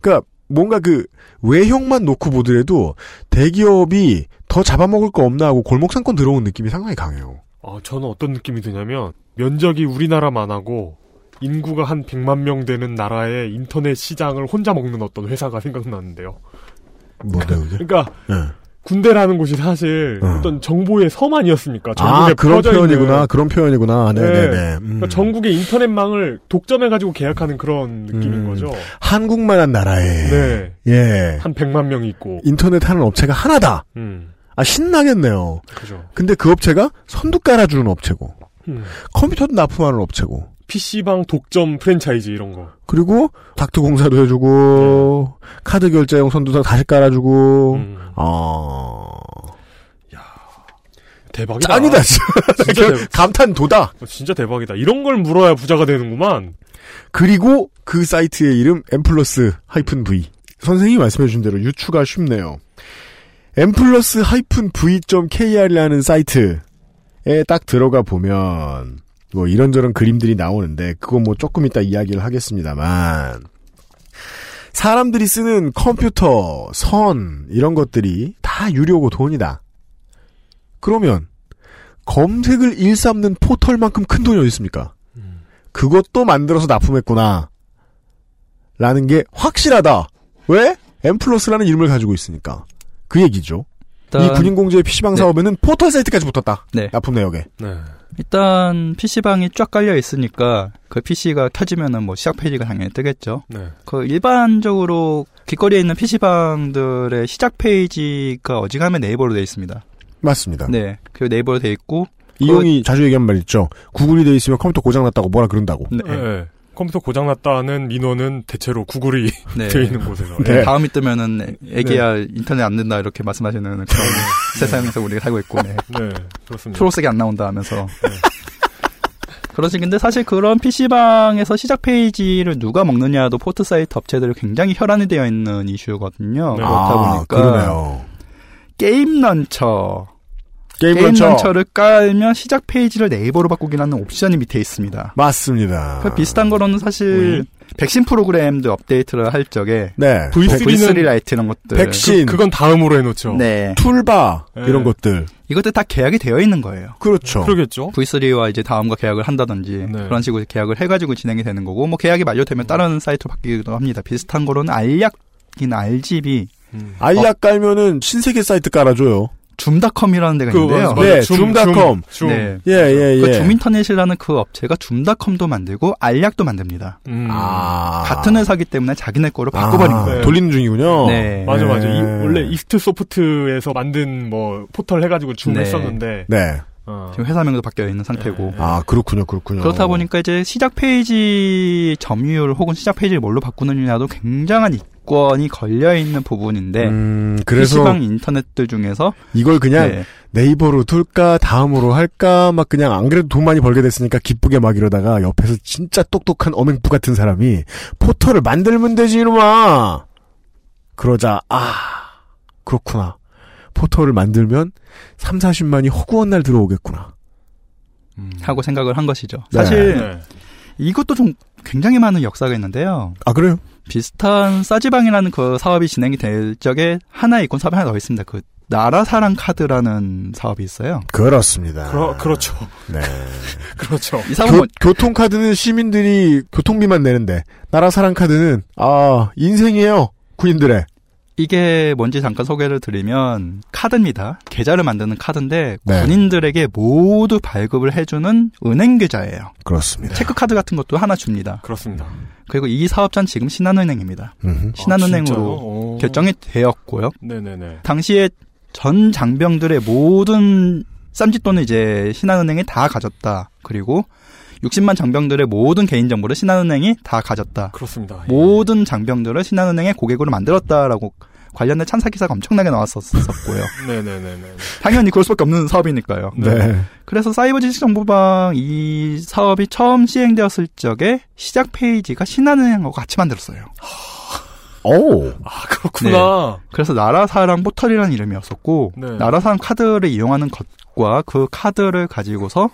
그니까, 뭔가 그, 외형만 놓고 보더라도, 대기업이 더 잡아먹을 거 없나 하고 골목 상권 들어온 느낌이 상당히 강해요. 어, 저는 어떤 느낌이 드냐면 면적이 우리나라만 하고 인구가 한 100만 명 되는 나라의 인터넷 시장을 혼자 먹는 어떤 회사가 생각나는데요. 뭔데, 그게? 그러니까 네. 군대라는 곳이 사실 어. 어떤 정보의 섬 아니었습니까? 전국에 아, 그런 퍼져 있는. 표현이구나. 그런 표현이구나. 네네네. 네. 음. 그러니까 전국의 인터넷망을 독점해 가지고 계약하는 그런 느낌인 음. 거죠. 한국만한 나라에. 네. 예. 한 100만 명이 있고. 인터넷 하는 업체가 하나다. 음, 아, 신나겠네요. 그죠. 근데 그 업체가 선도 깔아주는 업체고, 음. 컴퓨터도 납품하는 업체고, PC방 독점 프랜차이즈 이런 거. 그리고 닥터 공사도 해주고, 카드 결제용 선도 다시 깔아주고, 음. 어, 대박이다. 짱이다, 진짜. 대, 감탄 도다. 어, 진짜 대박이다. 이런 걸 물어야 부자가 되는구만. 그리고 그 사이트의 이름 M 플러스 하이픈 V. 선생님이 말씀해주신 대로 유추가 쉽네요. M 플러스 하이픈 V.kr이라는 사이트에 딱 들어가 보면 뭐 이런저런 그림들이 나오는데 그거 뭐 조금 이따 이야기를 하겠습니다만 사람들이 쓰는 컴퓨터, 선 이런 것들이 다 유료고 돈이다. 그러면 검색을 일삼는 포털만큼 큰 돈이 어디 있습니까? 그것도 만들어서 납품했구나. 라는 게 확실하다. 왜? M 플러스라는 이름을 가지고 있으니까. 그 얘기죠. 이 일단, 군인공제의 PC방 네. 사업에는 포털 사이트까지 붙었다. 네. 납품 내역에. 네. 일단 PC방이 쫙 깔려 있으니까 그 PC가 켜지면은 뭐 시작 페이지가 당연히 뜨겠죠. 네. 그 일반적으로 길거리에 있는 PC방들의 시작 페이지가 어지간하면 네이버로 돼 있습니다. 맞습니다. 네. 그 네이버로 돼 있고 이용이 자주 얘기한 말 있죠. 구글이 돼 있으면 컴퓨터 고장 났다고 뭐라 그런다고. 네. 네. 컴퓨터 고장났다는 민원은 대체로 구글이 [laughs] 네. 되어 있는 곳에서. 네. 다음이 뜨면은 애기야 인터넷 안 된다 이렇게 말씀하시는 그런 [laughs] 세상에서 우리가 살고 있고 네. 네, 그렇습니다. 초록색이 안 나온다 하면서 그러지 근데 사실 그런 PC방에서 시작 페이지를 누가 먹느냐도 포털 사이트 업체들이 굉장히 혈안이 되어 있는 이슈거든요. 네. 그렇다 아, 보니까 그러네요. 게임 launcher 게임, 게임 launcher. launcher를 깔면 시작 페이지를 네이버로 바꾸긴 하는 옵션이 밑에 있습니다. 맞습니다. 그 비슷한 거로는 사실 백신 프로그램도 업데이트를 할 적에 네. V3 V3 Lite 이런 것들 백신, 그, 건 다음으로 해놓죠. 네 toolbar 네. 이런 것들. 이것들 다 계약이 되어 있는 거예요. 그렇죠. 그러겠죠. V3와 이제 다음과 계약을 한다든지 네. 그런 식으로 계약을 해가지고 진행이 되는 거고 뭐 계약이 만료되면 다른 사이트로 바뀌기도 합니다. 비슷한 거로는 알약이나 알집 음. 알약 깔면은 신세계 사이트 깔아줘요. 줌닷컴이라는 데가 그, 있는데요. 맞아, 네, 줌, 줌닷컴. 줌. 네. 예, 예, 예. 그 줌인터넷이라는 그 업체가 줌닷컴도 만들고 알약도 만듭니다. 음. 아. 같은 회사기 때문에 자기네 거로 바꿔버린 아, 거예요. 돌리는 중이군요. 네. 맞아, 맞아. 이, 네. 원래 이스트 소프트에서 만든 뭐 포털 해가지고 줌 네. 했었는데. 네. 어. 지금 회사명도 바뀌어 있는 상태고. 네. 아, 그렇군요, 그렇군요. 그렇다 보니까 이제 시작 페이지 점유율 혹은 시작 페이지를 뭘로 바꾸느냐도 굉장한 이권이 걸려 있는 부분인데 음, 그래서 PC방 인터넷들 중에서 이걸 그냥 네. 네이버로 둘까 다음으로 할까 막 그냥 안 그래도 돈 많이 벌게 됐으니까 기쁘게 막 이러다가 옆에서 진짜 똑똑한 어맹부 같은 사람이 포털을 만들면 되지 이놈아 그러자 아 그렇구나 포털을 만들면 3, 40만이 허구한 날 들어오겠구나 하고 생각을 한 것이죠. 네. 사실 네. 이것도 좀 굉장히 많은 역사가 있는데요. 아 그래요? 비슷한 싸지방이라는 그 사업이 진행이 될 적에 하나의 이권 사업이 하나 더 있습니다. 그 나라 사랑 카드라는 사업이 있어요. 그렇습니다 그러, 그렇죠. 네. [laughs] 그렇죠. 이 사업은 뭐- 교, 교통 카드는 시민들이 교통비만 내는데 나라 사랑 카드는 아 인생이에요 군인들의 이게 뭔지 잠깐 소개를 드리면 카드입니다. 계좌를 만드는 카드인데 네. 군인들에게 모두 발급을 해주는 은행 계좌예요. 그렇습니다 체크 카드 같은 것도 하나 줍니다. 그렇습니다. 그리고 이 사업자는 지금 신한은행입니다. 음흠. 신한은행으로 아, 진짜요? 오. 결정이 되었고요. 네네네. 당시에 전 장병들의 모든 쌈짓돈을 이제 신한은행이 다 가졌다. 그리고 60만 장병들의 모든 개인정보를 신한은행이 다 가졌다. 그렇습니다. 예. 모든 장병들을 신한은행의 고객으로 만들었다라고 관련된 찬사 기사가 엄청나게 나왔었고요. [laughs] 네네네네. 당연히 그럴 수밖에 없는 사업이니까요. 네. 그래서 사이버 지식 정보방 이 사업이 처음 시행되었을 적에 시작 페이지가 신한은행하고 같이 만들었어요. 오 아, 그렇구나. 그래서 나라사랑 포털이라는 이름이었었고 네. 나라사랑 카드를 이용하는 것과 그 카드를 가지고서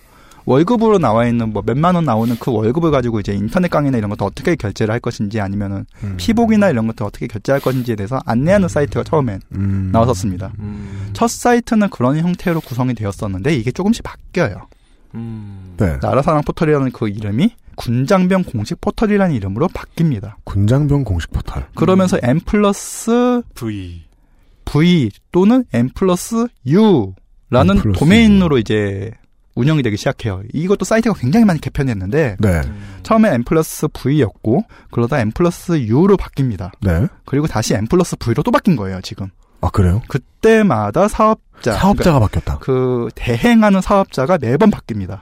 월급으로 나와 있는 뭐 몇만 원 나오는 그 월급을 가지고 이제 인터넷 강의나 이런 것도 어떻게 결제를 할 것인지 아니면은 음. 피복이나 이런 것도 어떻게 결제할 것인지에 대해서 안내하는 사이트가 처음엔 음. 나왔었습니다. 음. 첫 사이트는 그런 형태로 구성이 되었었는데 이게 조금씩 바뀌어요. 음. 네. 나라사랑 포털이라는 그 이름이 군장병 공식 포털이라는 이름으로 바뀝니다. 군장병 공식 포털 그러면서 M 플러스 V. V 또는 M 플러스 U라는 M 플러스 도메인으로 이제 운영이 되기 시작해요. 이것도 사이트가 굉장히 많이 개편됐는데 네. 처음에 M 플러스 V였고 그러다 M 플러스 U로 바뀝니다. 네. 그리고 다시 M 플러스 V로 또 바뀐 거예요. 지금 아 그래요? 그때마다 사업자 사업자가 바뀌었다. 그러니까 그 대행하는 사업자가 매번 바뀝니다.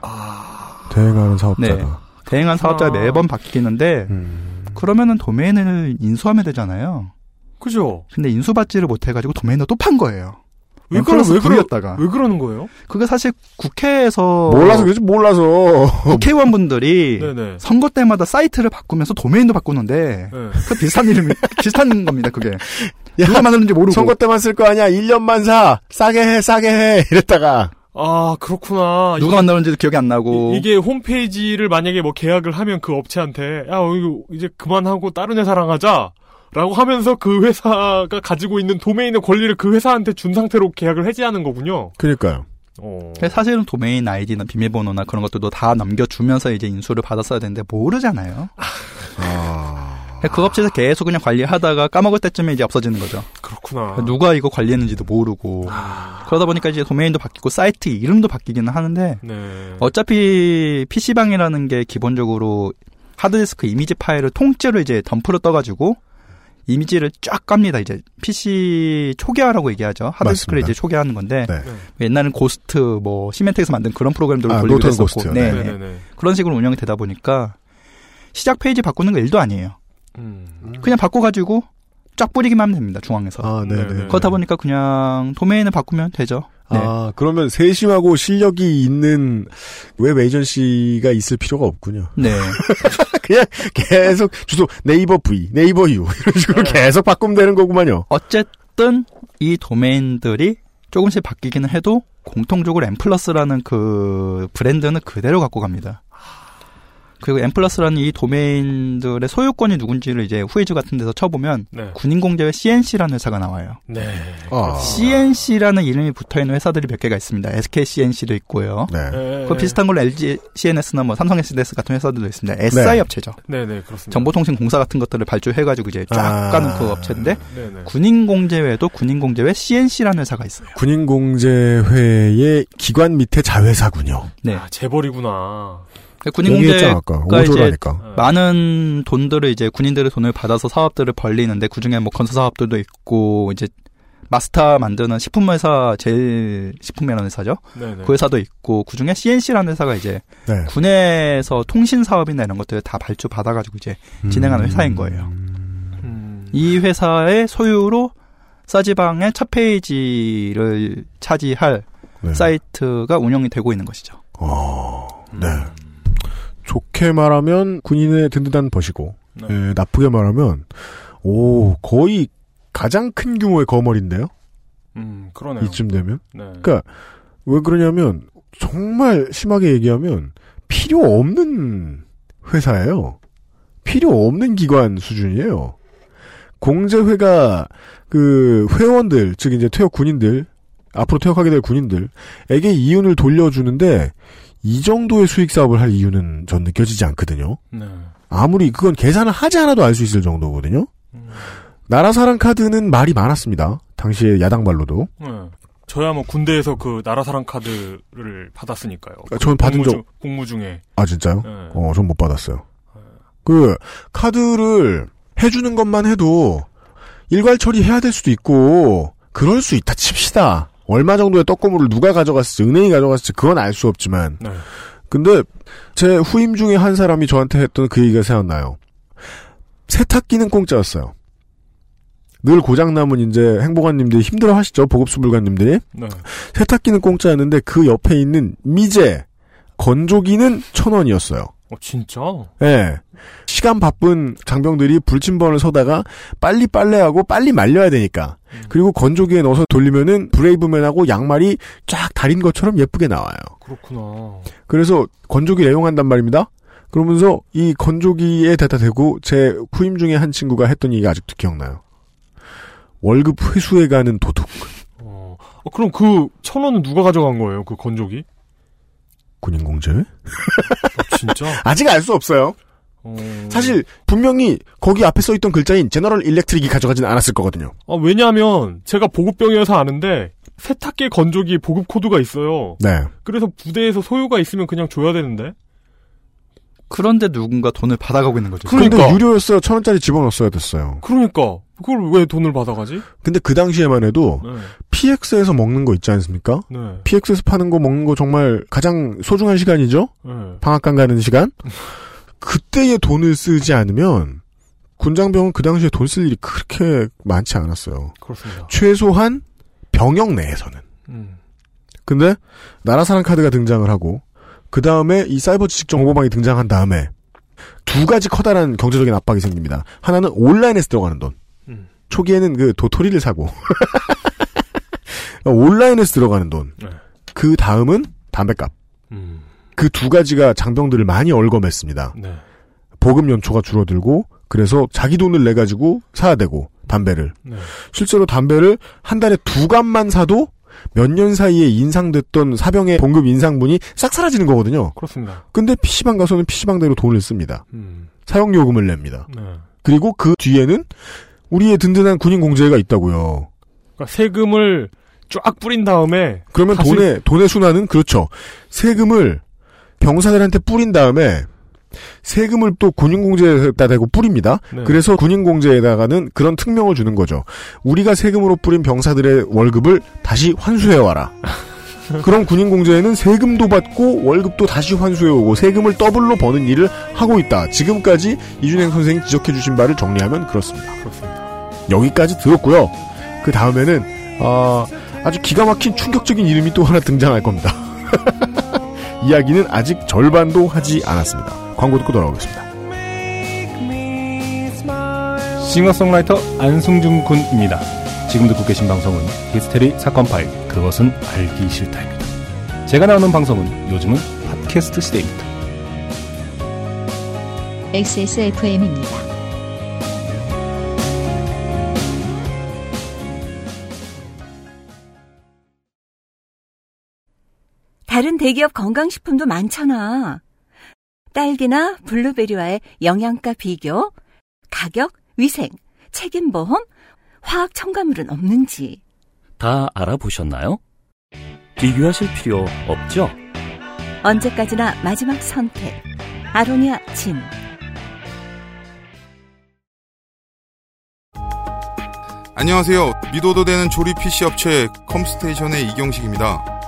대행하는 사업자가. 네. 대행한 사업자가 아. 매번 바뀌는데 음. 그러면은 도메인을 인수하면 되잖아요. 그죠? 근데 인수받지를 못해가지고 도메인을 또 판 거예요. 왜 M 그러, 플러스 왜 그러, V였다가 왜 그러는 거예요? 그게 사실 국회에서 몰라서 그렇지 몰라서. 국회의원분들이 네네. 선거 때마다 사이트를 바꾸면서 도메인도 바꾸는데 네. 그 비슷한 이름이 [laughs] 비슷한 겁니다. 그게 누가 만드는지 모르고 선거 때만 쓸 거 아니야. 1년만 사. 싸게 해, 싸게 해. 이랬다가. 아, 그렇구나. 누가 만드는지도 기억이 안 나고 이, 게 홈페이지를 만약에 뭐 계약을 하면 그 업체한테 야 이거 이제 그만하고 다른 회사랑 하자 라고 하면서 그 회사가 가지고 있는 도메인의 권리를 그 회사한테 준 상태로 계약을 해지하는 거군요. 그러니까요. 어. 사실은 도메인 아이디나 비밀번호나 그런 것들도 다 넘겨주면서 이제 인수를 받았어야 되는데 모르잖아요. 아. 그 업체에서 계속 그냥 관리하다가 까먹을 때쯤에 이제 없어지는 거죠. 그렇구나. 누가 이거 관리했는지도 모르고 그러다 보니까 이제 도메인도 바뀌고 사이트 이름도 바뀌기는 하는데 네. 어차피 PC방이라는 게 기본적으로 하드디스크 이미지 파일을 통째로 이제 덤프로 떠가지고 이미지를 쫙 깝니다. 이제 PC 초기화라고 얘기하죠. 하드디스크를 맞습니다. 이제 초기화하는 건데 네. 옛날엔 Ghost 뭐 Symantec에서 만든 그런 프로그램들을 아, 돌리기도 했었고. 네, 네. 네. 그런 식으로 운영이 되다 보니까 시작 페이지 바꾸는 거 일도 아니에요. 음. 그냥 바꿔가지고 쫙 뿌리기만 하면 됩니다. 중앙에서. 아. 그렇다 보니까 그냥 도메인을 바꾸면 되죠. 네. 아, 그러면 세심하고 실력이 있는 웹 agency가 있을 필요가 없군요. 네. [laughs] 그냥 계속 주소 네이버 V, 네이버 U 이런 식으로 계속 바꾸면 되는 거구만요. 어쨌든 이 도메인들이 조금씩 바뀌기는 해도 공통적으로 엠플러스라는 그 브랜드는 그대로 갖고 갑니다. 그리고 엠플러스라는 이 도메인들의 소유권이 누군지를 이제 후이즈 같은 데서 쳐보면 네. 군인공제회 CNC라는 회사가 나와요. 네. 아. CNC라는 이름이 붙어 있는 회사들이 몇 개가 있습니다. SK CNC도 있고요. 네. 네. 그 비슷한 걸로 LG CNS나 뭐 삼성 SDS 같은 회사들도 있습니다. SI 네. 업체죠. 네, 네, 그렇습니다. 정보통신공사 같은 것들을 발주해가지고 이제 쫙 아. 가는 그 업체인데 네, 네. 군인공제회도 군인공제회 CNC라는 회사가 있어요. 군인공제회의 기관 밑에 자회사군요. 네. 아, 재벌이구나. 군인공제가 이제 오조라니까. 많은 돈들을 이제 군인들의 돈을 받아서 사업들을 벌리는데 그 중에 뭐 건설 사업들도 있고 이제 마스터 만드는 식품 회사 제일 식품이라는 회사죠. 네, 네. 그 회사도 있고 그 중에 CNC라는 회사가 이제 네. 군에서 통신 사업이나 이런 것들을 다 발주 받아가지고 이제 진행하는 회사인 거예요. 음. 이 회사의 소유로 싸지방의 첫 페이지를 차지할 네. 사이트가 운영이 되고 있는 것이죠. 어, 네. 좋게 말하면 군인의 든든한 벗이고, 네. 에, 나쁘게 말하면, 오, 거의 가장 큰 규모의 거머리인데요? 음, 그러네요. 이쯤 되면? 네. 그니까, 왜 그러냐면, 정말 심하게 얘기하면, 필요 없는 회사예요. 필요 없는 기관 수준이에요. 공제회가, 그, 회원들, 즉 이제 퇴역 군인들, 앞으로 퇴역하게 될 군인들에게 이윤을 돌려주는데, 이 정도의 수익 사업을 할 이유는 전 느껴지지 않거든요. 네. 아무리 그건 계산을 하지 않아도 알 수 있을 정도거든요. 나라사랑 카드는 말이 많았습니다. 당시에 야당말로도. 네. 저야 뭐 군대에서 그 나라사랑 카드를 받았으니까요. 아, 저는 받은 복무 적- 중- 복무 중에. 아 진짜요? 네. 어, 전 못 받았어요. 그 카드를 해주는 것만 해도 일괄 처리해야 될 수도 있고 그럴 수 있다 칩시다. 얼마 정도의 떡고물을 누가 가져갔을지 은행이 가져갔을지 그건 알 수 없지만 네. 근데 제 후임 중에 한 사람이 저한테 했던 그 얘기가 생각나요. 세탁기는 공짜였어요. 늘 고장나면 이제 행복한님들이 힘들어 하시죠 보급수불관님들이 네. 세탁기는 공짜였는데 그 옆에 있는 미제 건조기는 천 원이었어요. 어, 진짜? 예. 시간 바쁜 장병들이 불침번을 서다가 빨리 빨래하고 빨리 말려야 되니까. 그리고 건조기에 넣어서 돌리면은 브레이브맨하고 양말이 쫙 달인 것처럼 예쁘게 나와요. 그렇구나. 그래서 건조기를 애용한단 말입니다. 그러면서 이 건조기에 대다 대고 제 후임 중에 한 친구가 했던 얘기가 아직도 기억나요. 월급 회수해 가는 도둑. 어, 그럼 그 천 원은 누가 가져간 거예요? 그 건조기? 군인공제회? 어, 진짜? [laughs] 아직 알 수 없어요. 어... 사실 분명히 거기 앞에 써 있던 글자인 제너럴 일렉트릭이 가져가진 않았을 거거든요. 아, 왜냐하면 제가 보급병이어서 아는데 세탁기 건조기 보급 코드가 있어요. 네. 그래서 부대에서 소유가 있으면 그냥 줘야 되는데. 그런데 누군가 돈을 받아가고 있는 거죠. 근데 유료였어요. 천 원짜리 집어넣었어야 됐어요. 그러니까 그걸 왜 돈을 받아가지? 근데 그 당시에만 해도 네. PX에서 먹는 거 있지 않습니까? 네. PX에서 파는 거 먹는 거 정말 가장 소중한 시간이죠? 네. 방앗간 가는 시간? 그때의 돈을 쓰지 않으면 군장병은 그 당시에 돈 쓸 일이 그렇게 많지 않았어요. 그렇습니다. 최소한 병역 내에서는. 음. 근데 나라 사랑 카드가 등장을 하고 그 다음에 이 사이버 지식 정보망이 등장한 다음에 두 가지 커다란 경제적인 압박이 생깁니다. 하나는 온라인에서 들어가는 돈. 음. 초기에는 그 도토리를 사고 [laughs] 온라인에서 들어가는 돈. 네. 그 다음은 담배값. 음. 그두 가지가 장병들을 많이 얼검했습니다. 네. 보급 연초가 줄어들고 그래서 자기 돈을 내 가지고 사야 되고 담배를 네. 실제로 담배를 한 달에 두 갑만 사도 몇 년 사이에 인상됐던 사병의 봉급 인상분이 싹 사라지는 거거든요. 그렇습니다. 근데 PC방 가서는 PC방대로 돈을 씁니다. 음. 사용요금을 냅니다. 네. 그리고 그 뒤에는 우리의 든든한 군인 공제가 있다고요. 그러니까 세금을 쫙 뿌린 다음에 그러면 다시- 돈의 돈의 순환은 그렇죠. 세금을 병사들한테 뿌린 다음에 세금을 또 군인공제에다 대고 뿌립니다. 네. 그래서 군인공제에다가는 그런 특명을 주는 거죠. 우리가 세금으로 뿌린 병사들의 월급을 다시 환수해 와라. [laughs] 그럼 군인공제에는 세금도 받고 월급도 다시 환수해오고 세금을 더블로 버는 일을 하고 있다. 지금까지 이준행 선생이 지적해주신 바를 정리하면 그렇습니다. 그렇습니다. 여기까지 들었고요. 그 다음에는 아, 아주 기가 막힌 충격적인 이름이 또 하나 등장할 겁니다. [laughs] 이야기는 아직 절반도 하지 않았습니다. 광고 듣고 돌아오겠습니다. 싱어송라이터 안승준 군입니다. 지금 듣고 계신 방송은 히스테리 사건 파일 그것은 알기 싫다입니다. 제가 나오는 방송은 요즘은 팟캐스트 시대입니다. XSFM입니다. 다른 대기업 건강식품도 많잖아. 딸기나 블루베리와의 영양가 비교, 가격, 위생, 책임보험, 화학 첨가물은 없는지. 다 알아보셨나요? 비교하실 필요 없죠? 언제까지나 마지막 선택. 아로니아 진. 안녕하세요. 믿어도 되는 조립 PC 업체 컴스테이션의 이경식입니다.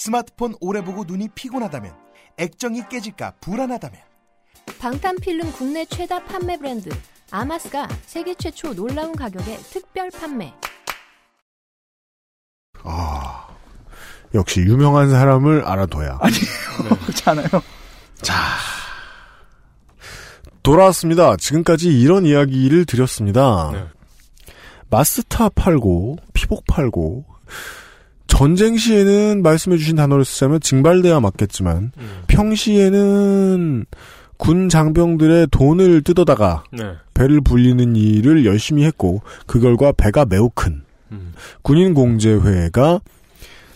스마트폰 오래 보고 눈이 피곤하다면 액정이 깨질까 불안하다면 방탄필름 국내 최다 판매 브랜드 아마스가 세계 최초 놀라운 가격에 특별 판매. 아, 역시 유명한 사람을 알아둬야. 아니, [laughs] 그렇잖아요. 자, 돌아왔습니다. 지금까지 이런 이야기를 드렸습니다. 마스타 팔고, 피복 팔고, 전쟁 시에는 말씀해주신 단어를 쓰자면 징발돼야 맞겠지만, 평시에는 군 장병들의 돈을 뜯어다가 네. 배를 불리는 일을 열심히 했고 그 결과 배가 매우 큰 군인 공제회가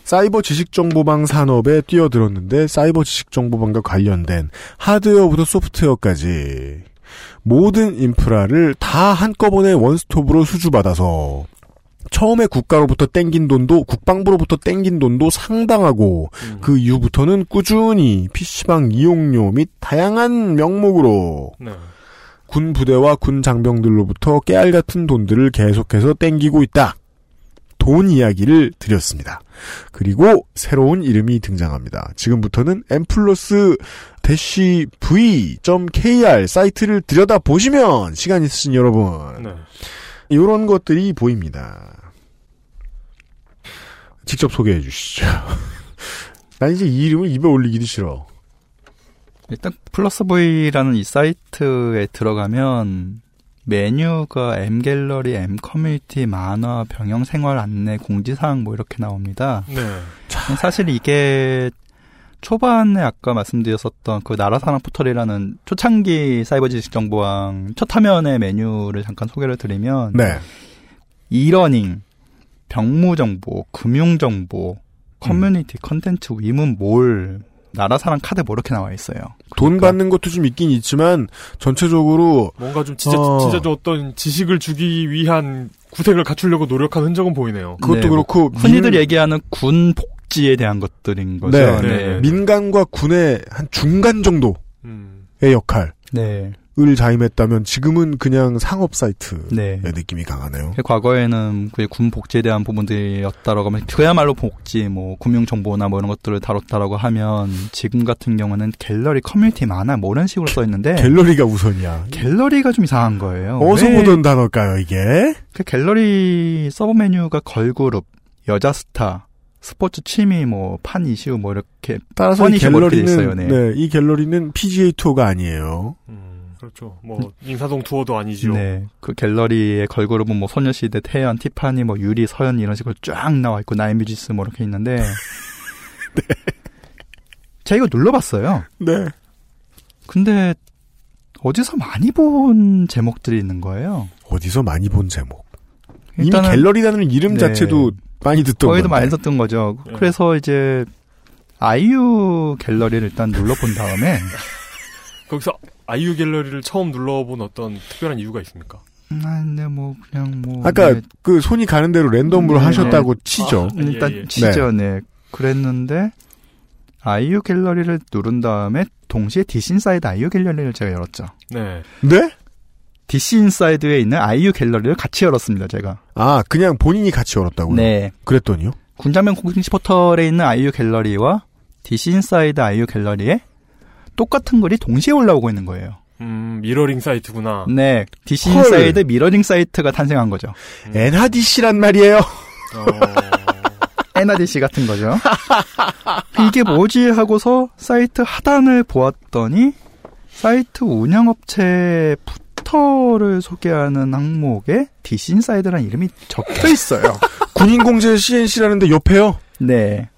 사이버 지식정보망 산업에 뛰어들었는데 사이버 지식정보망과 관련된 하드웨어부터 소프트웨어까지 모든 인프라를 다 한꺼번에 원스톱으로 수주받아서 처음에 국가로부터 땡긴 돈도 국방부로부터 땡긴 돈도 상당하고 그 이후부터는 꾸준히 PC방 이용료 및 다양한 명목으로 네. 군 부대와 군 장병들로부터 깨알 같은 돈들을 계속해서 땡기고 있다. 돈 이야기를 드렸습니다. 그리고 새로운 이름이 등장합니다. 지금부터는 m 플러스 대시 v.kr 사이트를 들여다 보시면 시간 있으신 여러분 네. 이런 것들이 보입니다. 직접 소개해 주시죠. [laughs] 난 이제 이 이름을 입에 올리기도 싫어. 일단 플러스 V라는 이 사이트에 들어가면 메뉴가 M 갤러리, M 커뮤니티, 만화, 병영 생활 안내, 공지사항 뭐 이렇게 나옵니다. 네. 사실 이게 초반에 아까 말씀드렸었던 그 나라사랑 포털이라는 초창기 사이버 지식 정보방 첫 화면의 메뉴를 잠깐 소개를 드리면 네. e-learning, 병무 정보, 금융 정보, 커뮤니티, 컨텐츠, 위문, 몰, 나라사랑 카드 뭐 이렇게 나와 있어요. 돈 받는 것도 좀 있긴 있지만 전체적으로 뭔가 좀 진짜 어. 진짜 좀 어떤 지식을 주기 위한 구색을 갖추려고 노력한 흔적은 보이네요. 그것도 네, 그렇고 뭐 흔히들 민- 얘기하는 군 복지에 대한 것들인 거죠. 네. 네. 민간과 군의 한 중간 정도의 음. 역할을 네. 자임했다면 지금은 그냥 상업 사이트의 네. 느낌이 강하네요. 과거에는 그 군 복지에 대한 부분들이었다라고 하면 그야말로 복지, 뭐 금융 정보나 뭐 이런 것들을 다뤘다라고 하면 지금 같은 경우는 갤러리 커뮤니티 많아 뭐 이런 식으로 써 있는데 갤러리가 우선이야. 갤러리가 좀 이상한 거예요. 어디서 왜 보던 단어일까요, 이게? 그 갤러리 서브 메뉴가 걸그룹, 여자 스타, 스포츠 취미, 뭐 판 이슈 뭐 이렇게 따라서 이뭐 갤러리는 있어요. 네. 네, 이 갤러리는 PGA 투어가 아니에요. 그렇죠. 뭐 인사동 투어도 아니지요. 네. 그 갤러리의 걸그룹은 뭐 소녀시대, 태연, 티파니, 뭐 유리, 서연 이런 식으로 쫙 나와 있고 나인뮤지스 뭐 이렇게 있는데 [laughs] 제가 이거 눌러봤어요. 네. 근데 어디서 많이 본 제목들이 있는 거예요. 어디서 많이 본 제목. 이미 갤러리라는 이름 네. 자체도 많이 듣던 거기도. 많이 썼던 거죠. 네. 그래서 이제 아이유 갤러리를 일단 눌러본 다음에 [laughs] 거기서 아이유 갤러리를 처음 눌러본 어떤 특별한 이유가 있습니까? 아, 근데 뭐 그냥 뭐 아까 네. 그 손이 가는 대로 랜덤으로 네. 하셨다고 치죠. 아, 예, 일단 예. 치죠, 네. 그랬는데 아이유 갤러리를 누른 다음에 동시에 디시인사이드 아이유 갤러리를 제가 열었죠. 네. 네? DC 인사이드에 있는 아이유 갤러리를 같이 열었습니다, 제가. 아, 그냥 본인이 같이 열었다고요? 네. 그랬더니요? 군장병 공식 포털에 있는 아이유 갤러리와 DC 인사이드 아이유 갤러리에 똑같은 글이 동시에 올라오고 있는 거예요. 음, 미러링 사이트구나. 네. DC 헐. 인사이드 미러링 사이트가 탄생한 거죠. NHDC란 말이에요. NRDC 같은 거죠. 이게 뭐지 하고서 사이트 하단을 보았더니 사이트 운영업체 footer를 소개하는 항목에 DC 인사이드라는 이름이 적혀 있어요. [laughs] 군인공제 CNC라는데 옆에요? 네.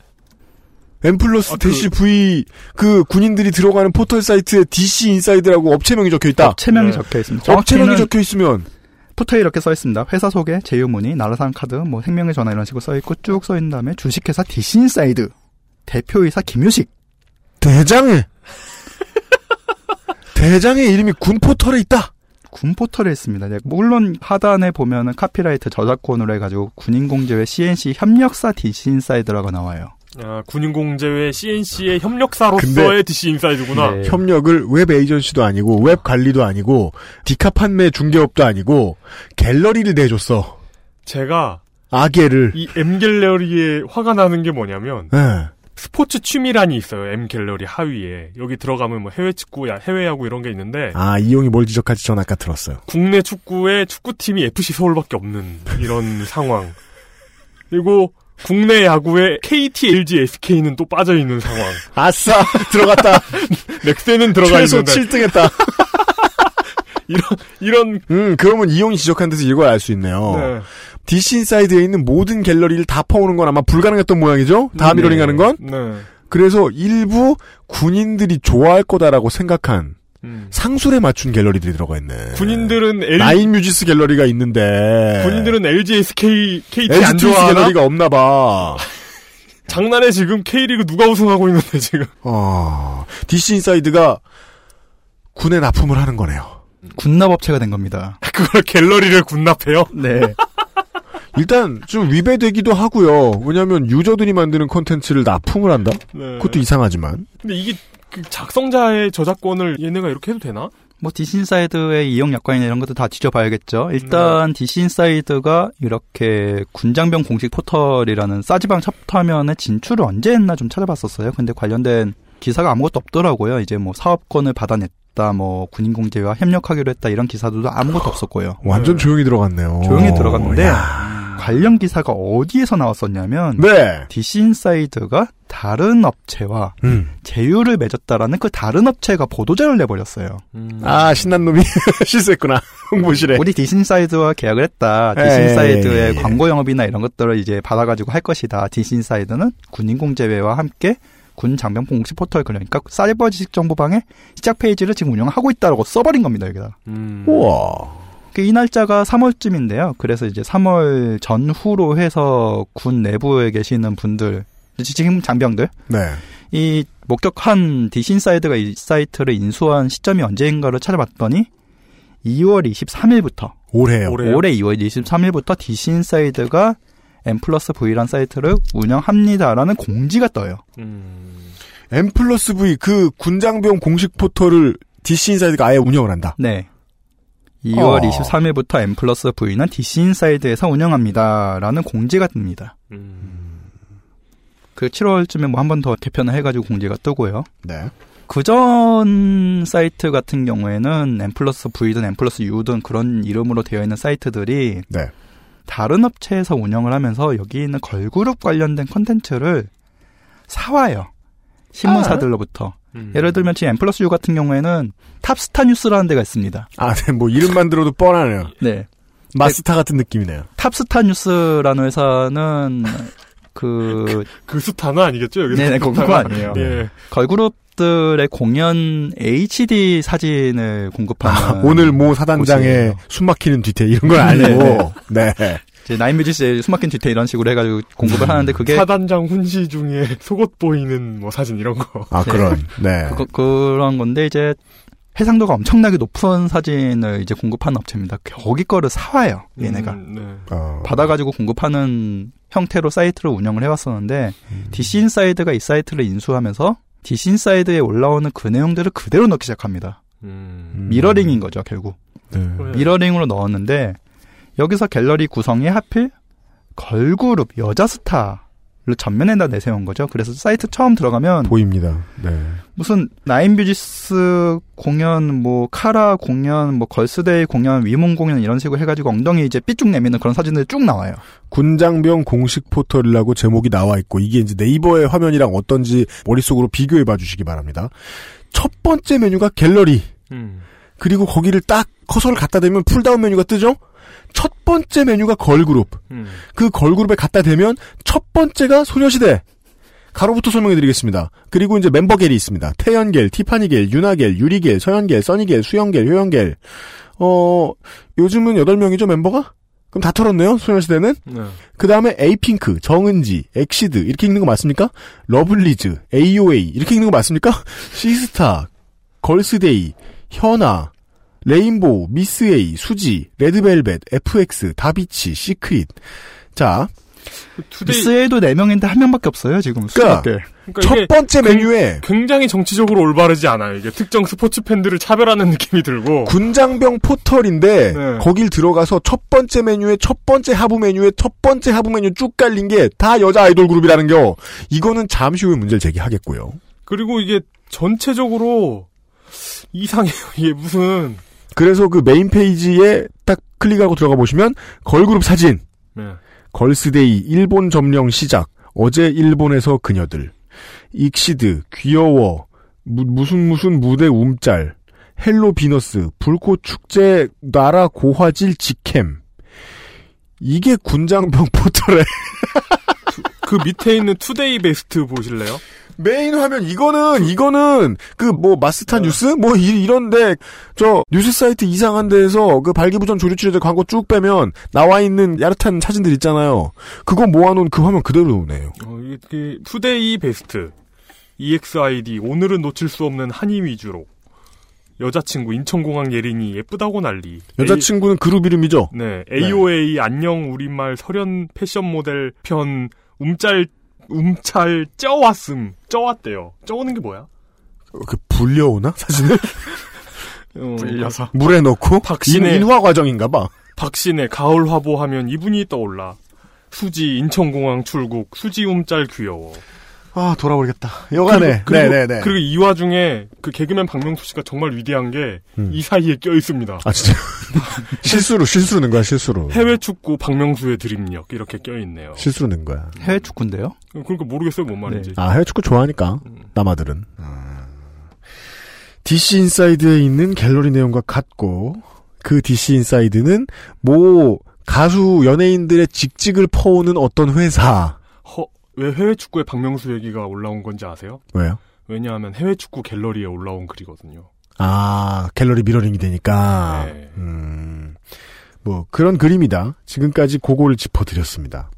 M 플러스 아, 그- 대시 V 그 군인들이 들어가는 포털 사이트에 DC 인사이드라고 업체명이 적혀 있다. 업체명이 적혀 있습니다. 업체명이 적혀 있으면 footer에 이렇게 써 있습니다. 회사 소개, 제휴문의, 나라사랑 카드, 뭐 생명의 전화 이런 식으로 써 있고 쭉 써 있는 다음에 주식회사 DC 인사이드 대표이사 김유식 대장의 [laughs] 대장의 이름이 군 포털에 있다. 군 포털에 있습니다. 네, 물론 하단에 보면은 카피라이트 저작권으로 해가지고 군인공제회 CNC 협력사 DC 인사이드라고 나와요. 아, 군인공제회 CNC의 협력사로서의 DC 인사이드구나. 네. 협력을 웹 에이전시도 아니고 웹 관리도 아니고 디카 판매 중개업도 아니고 갤러리를 내줬어. 제가 야갤을. 이 M갤러리에 화가 나는 게 뭐냐면 예. 스포츠 취미란이 있어요. M갤러리 하위에. 여기 들어가면 뭐 해외 축구, 야- 해외 야구 이런 게 있는데 아 이용이 뭘 지적하지 전 아까 들었어요. 국내 축구에 축구팀이 FC 서울밖에 없는 이런 [laughs] 상황. 그리고 국내 야구에 KT, LG, SK는 또 빠져 있는 상황. 아싸 [laughs] 들어갔다. [laughs] 넥센은 들어가 최소 있는데 7등했다. 이런 이런 음 그러면 이용이 지적한 데서 이걸 알 수 있네요. 네. DC 인사이드에 있는 모든 갤러리를 다 퍼오는 건 아마 불가능했던 모양이죠? 다 네. 미러링 하는 건? 네. 그래서 일부 군인들이 좋아할 거다라고 생각한 음. 상술에 맞춘 갤러리들이 들어가 있네. 군인들은 L, 나인 뮤지스 갤러리가 있는데 군인들은 LG, SK, KT 안 LG 트윈스 좋아하나? 갤러리가 없나 봐. [laughs] 장난해 지금 K리그 누가 우승하고 있는데 지금. 어, DC 인사이드가 군에 납품을 하는 거네요. 군납업체가 된 겁니다. [laughs] 그걸 갤러리를 군납해요? 네. [laughs] 일단 좀 위배되기도 하고요. 왜냐하면 유저들이 만드는 콘텐츠를 납품을 한다. 네. 그것도 이상하지만. 근데 이게 그 작성자의 저작권을 얘네가 이렇게 해도 되나? 뭐 DC 인사이드의 이용 약관이나 이런 것도 다 뒤져봐야겠죠. 일단 DC 인사이드가 이렇게 군장병 공식 포털이라는 싸지방 첫 화면에 진출을 언제 했나 좀 찾아봤었어요. 근데 관련된 기사가 아무것도 없더라고요. 이제 뭐 사업권을 받아냈 다, 뭐 군인공제와 협력하기로 했다 이런 기사들도 아무것도 없었고요. 완전 조용히 들어갔네요. 조용히 들어갔는데 야. 관련 기사가 어디에서 나왔었냐면 네. DC 인사이드가 다른 업체와 음. 제휴를 맺었다라는 그 다른 업체가 보도자료를 내버렸어요. 아 신난 놈이 [laughs] 실수했구나. [laughs] 홍보실에. 우리 디시인사이드와 계약을 했다. 에이. 디시인사이드의 광고 영업이나 이런 것들을 이제 받아가지고 할 것이다. 디시인사이드는 군인공제회와 함께 군 장병 공식 포털 그러니까 사이버 지식 정보방의 시작 페이지를 지금 운영하고 있다라고 써버린 겁니다 여기다. 음. 우와. 그이 날짜가 3월쯤인데요. 그래서 이제 3월 전후로 해서 군 내부에 계시는 분들, 지금 장병들, 네. 이 목격한 디시인사이드가 이 사이트를 인수한 시점이 언제인가를 찾아봤더니 2월 23일부터 올해요. 올해요? 올해 2월 23일부터 디시인사이드가 M 플러스 V란 사이트를 운영합니다라는 공지가 떠요. 음. M 플러스 V 그 군장병 공식 포털을 DC 인사이드가 아예 운영을 한다. 네. 2월 어. 23일부터 M 플러스 V는 디시인사이드에서 운영합니다라는 공지가 뜹니다. 음. 그 7월쯤에 뭐 한 번 더 개편을 해가지고 공지가 뜨고요. 네. 그전 사이트 같은 경우에는 M 플러스 V든 M 플러스 U든 그런 이름으로 되어 있는 사이트들이 네. 다른 업체에서 운영을 하면서 여기 있는 걸그룹 관련된 컨텐츠를 사와요. 신문사들로부터. 음. 예를 들면 지금 M 플러스 U 같은 경우에는 탑스타 뉴스라는 데가 있습니다. 아, 네, 뭐 이름만 들어도 뻔하네요. 네. 마스타 같은 느낌이네요. 탑스타 뉴스라는 회사는 그그 스타는 아니겠죠? 여기서 네네 그거 스타가. 아니에요. 예. 걸그룹 들의 공연 HD 사진을 공급하는 아, 오늘 모 사단장의. 숨막히는 뒤태 이런 건 아니고. 네. 이제 나인뮤지스의 숨막힌 뒤태 이런 식으로 해가지고 공급을 하는데 그게 사단장 훈시 중에 속옷 보이는 뭐 사진 이런 거. 아, 그런. 네. 그거, 그런 건데 이제 해상도가 엄청나게 높은 사진을 이제 공급하는 업체입니다. 거기 거를 사와요 얘네가 음, 네. 어. 받아가지고 공급하는 형태로 사이트를 운영을 해왔었는데 음. DC 인사이드가 이 사이트를 인수하면서 DC 인사이드에 올라오는 그 내용들을 그대로 넣기 시작합니다. 음. 미러링인 거죠 결국. 네. 미러링으로 넣었는데 여기서 갤러리 구성이 하필 걸그룹 여자 스타를 전면에다 내세운 거죠. 그래서 사이트 처음 들어가면 보입니다. 네. 무슨 나인뮤지스 공연, 뭐 카라 공연, 뭐 걸스데이 공연, 위문 공연 이런 식으로 해가지고 엉덩이 이제 삐쭉 내미는 그런 사진들이 쭉 나와요. 군장병 공식 포털이라고 제목이 나와 있고 이게 이제 네이버의 화면이랑 어떤지 머릿속으로 비교해 봐 주시기 바랍니다. 첫 번째 메뉴가 갤러리. 음. 그리고 거기를 딱 커서를 갖다 대면 pull-down 메뉴가 뜨죠? 첫 번째 메뉴가 걸그룹. 음. 그 걸그룹에 갖다 대면 첫 번째가 소녀시대. 가로부터 설명해드리겠습니다. 그리고 이제 멤버갤이 있습니다. 태연갤, 티파니갤, 윤아갤, 유리갤, 서현갤, 써니갤, 수영갤, 효연갤. 어, 요즘은 8명이죠, 멤버가? 그럼 다 털었네요, 소녀시대는? 네. 그 다음에 에이핑크, 정은지, 엑시드, 이렇게 읽는 거 맞습니까? 러블리즈, AOA, 이렇게 읽는 거 맞습니까? [laughs] 씨스타, 걸스데이, 현아, 레인보우, 미스에이, 수지, 레드벨벳, FX, 다비치, 시크릿. 자. 미스에이도 4명인데 한 명밖에 없어요, 지금. 그러니까 수밖에. 첫 번째 메뉴에 굉장히 정치적으로 올바르지 않아요. 이게 특정 스포츠 팬들을 차별하는 느낌이 들고. 군장병 포털인데 네. 거길 들어가서 첫 번째 메뉴에 첫 번째 하부 메뉴에 첫 번째 하부 메뉴 쭉 깔린 게 다 여자 아이돌 그룹이라는 겨. 이거는 잠시 후에 문제를 제기하겠고요. 그리고 이게 전체적으로 이상해요. 이게 무슨 그래서 그 메인 페이지에 딱 클릭하고 들어가 보시면 걸그룹 사진, 네. 걸스데이 일본 점령 시작, 어제 일본에서 그녀들, 익시드 귀여워, 무, 무슨 무슨 무대 움짤, 헬로 비너스, 불꽃 축제 나라 고화질 직캠. 이게 군장병 [laughs] 포털에 그 밑에 있는 today best 보실래요? 메인 화면 이거는 이거는 그 뭐 마스타 뉴스 뭐 이, 이런데 저 뉴스 사이트 이상한 데에서 그 발기부전 조루치료제 광고 쭉 빼면 나와 있는 야릇한 사진들 있잖아요. 그거 모아놓은 그 화면 그대로 오네요. 어, 이게 그 today best EXID 오늘은 놓칠 수 없는 하니 위주로 여자친구 인천공항 예린이 예쁘다고 난리 여자친구는 그룹 이름이죠. 네 AOA 안녕 우리말 설현 패션 모델 편 움짤 움짤 쪄왔음 쪄왔대요 쪄오는 게 뭐야? 그 불려오나 사진을 [laughs] 어, 불려서. 물에 넣고 박신의 인, 인화 과정인가 봐. 박신의 가을 화보하면 이분이 떠올라 수지 인천공항 출국 수지 움짤 귀여워 아 돌아버리겠다. 여간에 그리고, 네네네. 그리고 이 와중에 그 개그맨 박명수 씨가 정말 위대한 게이 사이에 껴 있습니다. 아 진짜 [laughs] 실수로 실수로 넣은 거야 실수로. 해외 축구 박명수의 드립력 이렇게 껴 있네요. 실수로 넣은 거야. 해외 축구인데요? 그러니까 모르겠어요 뭔 말인지. 아 해외 축구 좋아하니까 남아들은. DC 인사이드에 있는 갤러리 내용과 같고 그 DC 인사이드는 모 가수 연예인들의 직찍을 퍼오는 어떤 회사. 허, 왜 해외 축구에 박명수 얘기가 올라온 건지 아세요? 왜요? 왜냐하면 해외 축구 갤러리에 올라온 글이거든요. 아 갤러리 미러링이 되니까. 네. 음, 뭐 그런 그림이다. 지금까지 그거를 짚어드렸습니다.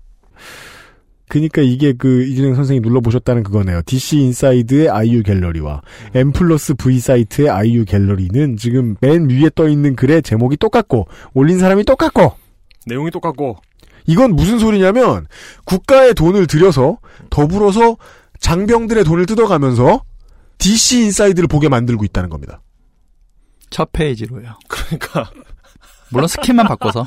그니까 이게 그 이준영 선생이 눌러보셨다는 그거네요. DC 인사이드의 아이유 갤러리와 M 플러스 V 사이트의 아이유 갤러리는 지금 맨 위에 떠 있는 글의 제목이 똑같고 올린 사람이 똑같고 내용이 똑같고 이건 무슨 소리냐면 국가의 돈을 들여서 더불어서 장병들의 돈을 뜯어가면서 DC 인사이드를 보게 만들고 있다는 겁니다. 첫 페이지로요. 그러니까 [laughs] 물론 스킨만 바꿔서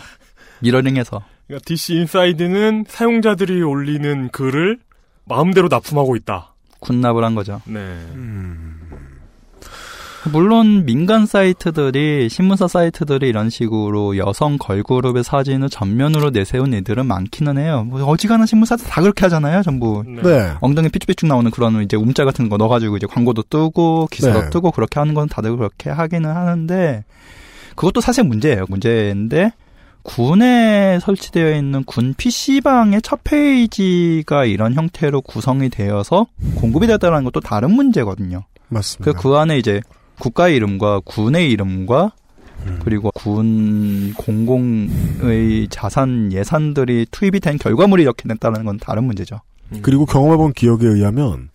미러링해서 그러니까 DC 인사이드는 사용자들이 올리는 글을 마음대로 납품하고 있다. 군납을 한 거죠. 네. 물론 민간 사이트들이 신문사 사이트들이 이런 식으로 여성 걸그룹의 사진을 전면으로 내세운 애들은 많기는 해요. 뭐 어지간한 신문사들 다 그렇게 하잖아요, 전부. 네. 엉덩이 삐쭉삐쭉 나오는 그런 이제 움짤 같은 거 넣어가지고 이제 광고도 뜨고 기사도 네. 뜨고 그렇게 하는 건 다들 그렇게 하기는 하는데 그것도 사실 문제예요. 문제인데 군에 설치되어 있는 군 PC방의 첫 페이지가 이런 형태로 구성이 되어서 공급이 되었다는 것도 다른 문제거든요. 맞습니다. 그, 그 안에 이제 국가의 이름과 군의 이름과 그리고 군 공공의 자산 예산들이 투입이 된 결과물이 이렇게 됐다는 건 다른 문제죠. 그리고 경험해본 기억에 의하면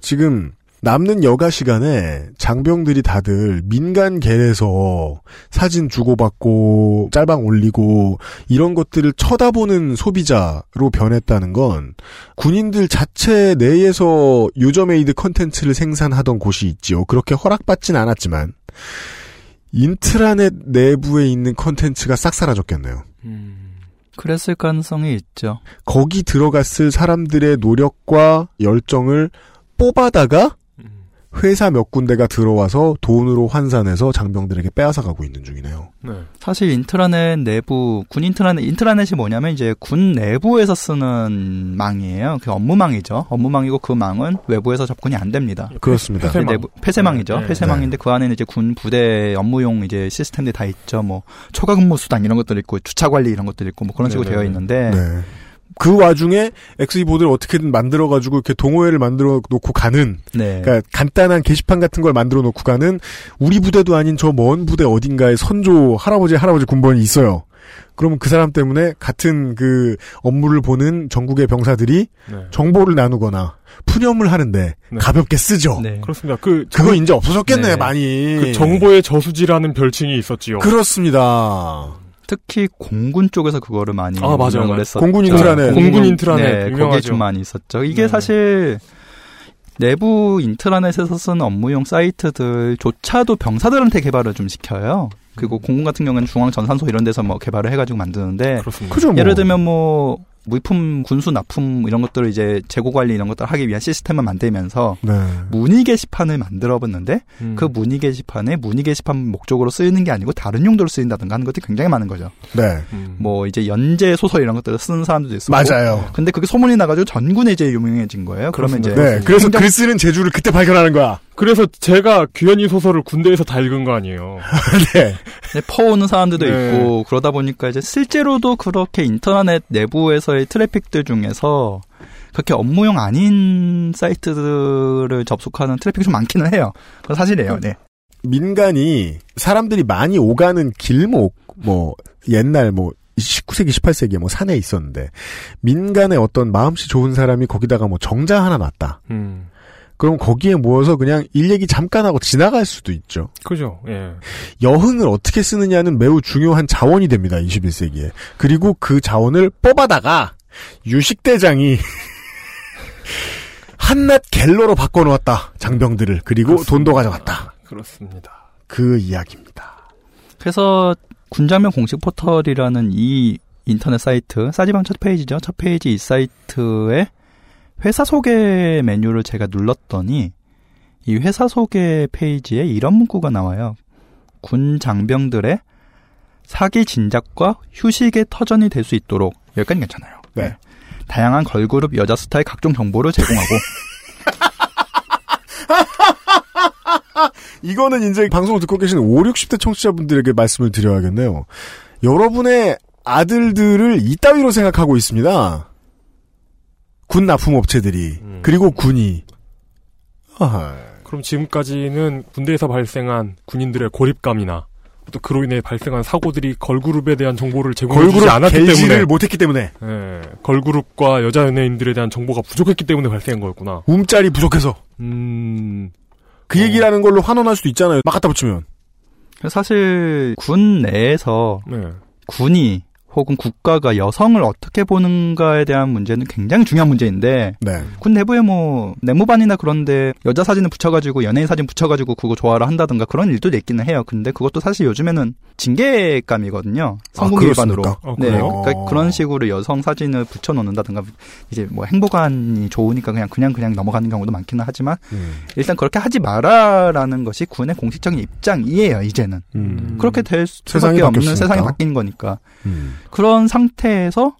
지금 남는 여가 시간에 장병들이 다들 민간 갤에서 사진 주고받고 짤방 올리고 이런 것들을 쳐다보는 소비자로 변했다는 건 군인들 자체 내에서 user-made 컨텐츠를 생산하던 곳이 있지요. 그렇게 허락받진 않았지만 인트라넷 내부에 있는 컨텐츠가 싹 사라졌겠네요. 그랬을 가능성이 있죠. 거기 들어갔을 사람들의 노력과 열정을 뽑아다가 회사 몇 군데가 들어와서 돈으로 환산해서 장병들에게 빼앗아 가고 있는 중이네요. 사실 인트라넷 내부 군 인트라넷 인트라넷이 뭐냐면 이제 군 내부에서 쓰는 망이에요. 그 업무망이죠. 업무망이고 그 망은 외부에서 접근이 안 됩니다. 그렇습니다. 그 내부 폐쇄망이죠. 네, 네. 폐쇄망인데 그 안에는 이제 군 부대 업무용 이제 시스템들이 다 있죠. 뭐 초과 근무 수당 이런 것들 있고 주차 관리 이런 것들 있고 뭐 그런 식으로 네네네. 되어 있는데 네. 그 와중에 엑스이 보드를 어떻게든 만들어가지고 이렇게 동호회를 만들어 놓고 가는, 네. 그러니까 간단한 게시판 같은 걸 만들어 놓고 가는 우리 부대도 아닌 저 먼 부대 어딘가에 선조 할아버지 할아버지 군번이 있어요. 그러면 그 사람 때문에 같은 그 업무를 보는 전국의 병사들이 네. 정보를 나누거나 푸념을 하는데 가볍게 쓰죠. 그렇습니다. 그 그거 이제 없어졌겠네 네. 많이. 그 정보의 저수지라는 별칭이 있었지요. 그렇습니다. 특히 공군 쪽에서 그거를 많이 아, 맞아요. 했었죠. 공군 인트라넷. 공군 인트라넷 네, 거기에 유명하죠. 좀 많이 있었죠. 이게 네. 사실 내부 인트라넷에서 쓰는 업무용 사이트들조차도 병사들한테 개발을 좀 시켜요. 그리고 공군 같은 경우는 중앙 전산소 이런 데서 뭐 개발을 해가지고 만드는데 그죠, 뭐. 예를 들면 뭐 물품 군수 납품 이런 것들을 이제 재고 관리 이런 것들을 하기 위한 시스템을 만들면서 네. 문의 게시판을 만들어 봤는데 음. 그 문의 게시판에 문의 게시판 목적으로 쓰이는 게 아니고 다른 용도로 쓰인다든가 하는 것들이 굉장히 많은 거죠. 네. 뭐 이제 연재 소설 이런 것들을 쓰는 사람들도 있었고 맞아요. 근데 그게 소문이 나가지고 전군에 이제 유명해진 거예요. 그러면 이제 네. 그래서 글 쓰는 재주를 그때 발견하는 거야. 그래서 제가 규현이 소설을 군대에서 다 읽은 거 아니에요. [laughs] 네. 네, 퍼오는 사람들도 네. 있고 그러다 보니까 이제 실제로도 그렇게 인트라넷 내부에서의 트래픽들 중에서 그렇게 업무용 아닌 사이트들을 접속하는 트래픽이 좀 많기는 해요. 그건 사실이에요. 네. 민간이 사람들이 많이 오가는 길목, 뭐, 옛날 뭐, 19세기, 18세기에 뭐 산에 있었는데, 민간의 어떤 마음씨 좋은 사람이 거기다가 뭐 정자 하나 놨다. 음. 그럼 거기에 모여서 그냥 일 얘기 잠깐 하고 지나갈 수도 있죠. 그죠. 예. 여흥을 어떻게 쓰느냐는 매우 중요한 자원이 됩니다, 21세기에. 그리고 그 자원을 뽑아다가, 유식대장이, [laughs] 한낱 갤러로 바꿔놓았다. 장병들을. 그리고 돈도 가져갔다. 그렇습니다. 그 이야기입니다. 그래서 군장병 공식 포털이라는 이 인터넷 사이트 사지방 첫 페이지죠. 첫 페이지 이 사이트에 회사 소개 메뉴를 제가 눌렀더니 이 회사 소개 페이지에 이런 문구가 나와요. 군 장병들의 사기 진작과 휴식의 터전이 될 수 있도록 여기까지 괜찮아요. 네. 다양한 걸그룹 여자 스타의 각종 정보를 제공하고 [laughs] 이거는 이제 방송을 듣고 계신 5, 60대 청취자분들에게 말씀을 드려야겠네요. 여러분의 아들들을 이따위로 생각하고 있습니다. 군 납품업체들이. 그리고 군이. 아하. 그럼 지금까지는 군대에서 발생한 군인들의 고립감이나 또 그로 인해 발생한 사고들이 걸그룹에 대한 정보를 제공해주지 걸그룹 않았기 때문에 못했기 때문에. 예, 걸그룹과 여자 연예인들에 대한 정보가 부족했기 때문에 발생한 거였구나. 움짤이 부족해서. 음. 그 얘기라는 걸로 환원할 수도 있잖아요. 막 갖다 붙이면. 사실 군 내에서 네. 군이 혹은 국가가 여성을 어떻게 보는가에 대한 문제는 굉장히 중요한 문제인데 네. 군 내부에 뭐 내무반이나 그런데 여자 사진을 붙여가지고 연예인 사진 붙여가지고 그거 좋아라 한다든가 그런 일도 있기는 해요. 근데 그것도 사실 요즘에는 징계감이거든요. 성공 위반으로. 그렇습니까? 어, 네? 그러니까 그런 식으로 여성 사진을 붙여놓는다든가 이제 뭐 행보관이 좋으니까 그냥 그냥 그냥 넘어가는 경우도 많기는 하지만 음. 일단 그렇게 하지 마라라는 것이 군의 공식적인 입장이에요. 이제는 음. 그렇게 될 수밖에 없는 바뀌었으니까. 세상이 바뀐 거니까. 음. 그런 상태에서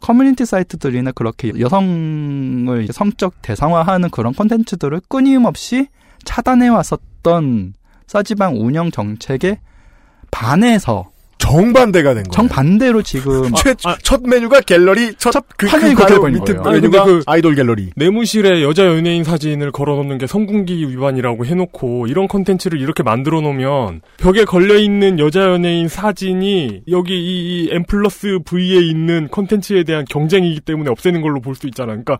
커뮤니티 사이트들이나 그렇게 여성을 성적 대상화하는 그런 콘텐츠들을 끊임없이 차단해 왔었던 싸지방 운영 정책에 반해서 정반대가 된 거예요. 정반대로 지금 [laughs] 최, 첫 메뉴가 갤러리, 첫, 그, 화면이 그 바로 밑에 거예요. 메뉴가 그- 아이돌 갤러리. 내무실에 여자 연예인 사진을 걸어놓는 게 성군기 위반이라고 해놓고 이런 컨텐츠를 이렇게 만들어 놓으면 벽에 걸려 있는 여자 연예인 사진이 여기 이, 이 M 플러스 V에 있는 컨텐츠에 대한 경쟁이기 때문에 없애는 걸로 볼 수 있잖아. 그러니까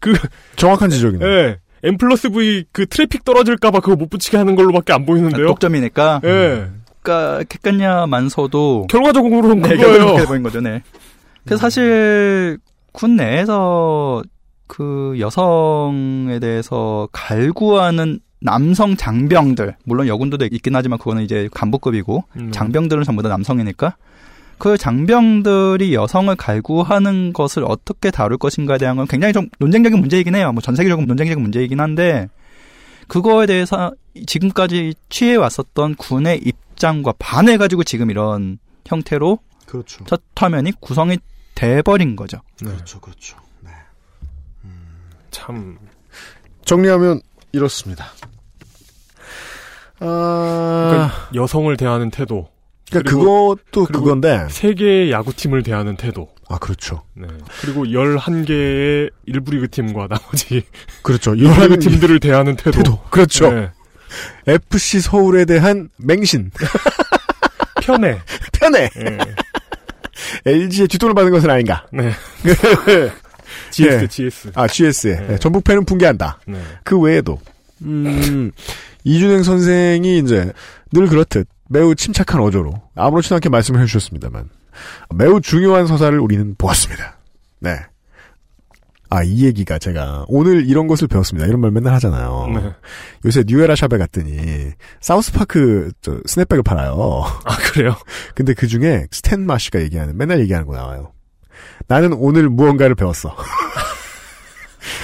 그 [laughs] 정확한 지적이네. 예. M 플러스 V 그 트래픽 떨어질까봐 그거 못 붙이게 하는 걸로밖에 안 보이는데요. 독점이니까 예. 그 러니까 객관야만서도 결과적으로는 네, 그거예요. 보인 거죠. 네. 그래서 사실 군 내에서 그 여성에 대해서 갈구하는 남성 장병들 물론 여군들도 있긴 하지만 그거는 이제 간부급이고 음. 장병들은 전부 다 남성이니까 그 장병들이 여성을 갈구하는 것을 어떻게 다룰 것인가에 대한 건 굉장히 좀 논쟁적인 문제이긴 해요. 뭐 전 세계적인 논쟁적인 문제이긴 한데 그거에 대해서 지금까지 취해 왔었던 군의 입 장과 반해가지고 지금 이런 형태로 그렇죠. 첫 화면이 구성이 돼버린 거죠. 그렇죠, 그렇죠. 참 정리하면 이렇습니다. 아, 그러니까 여성을 대하는 태도. 그러니까 그것도 그리고 그건데. 세 개의 야구팀을 대하는 태도. 아, 그렇죠. 네. 그리고 11개의 일부 리그 팀과 나머지 그렇죠. [laughs] 일부리그 이러한 팀들을 대하는 태도. 태도. 그렇죠. 네. FC 서울에 대한 맹신. 편해. [laughs] 편해. 네. LG의 뒷돈을 받는 것은 아닌가. 네. [laughs] GS, GS, GS. 아, GS에. 네. 전북팬은 붕괴한다. 네. 그 외에도. 음, 이준행 선생이 이제 늘 그렇듯 매우 침착한 어조로 아무렇지도 않게 말씀을 해주셨습니다만 매우 중요한 서사를 우리는 보았습니다. 네. 아, 이 얘기가 제가 오늘 이런 것을 배웠습니다. 이런 말 맨날 하잖아요. 네. 요새 뉴에라 샵에 갔더니 사우스파크 저 스냅백을 팔아요. 아, 그래요? [laughs] 근데 그 중에 스탠 마시가 얘기하는 맨날 얘기하는 거 나와요. 나는 오늘 무언가를 배웠어. [laughs]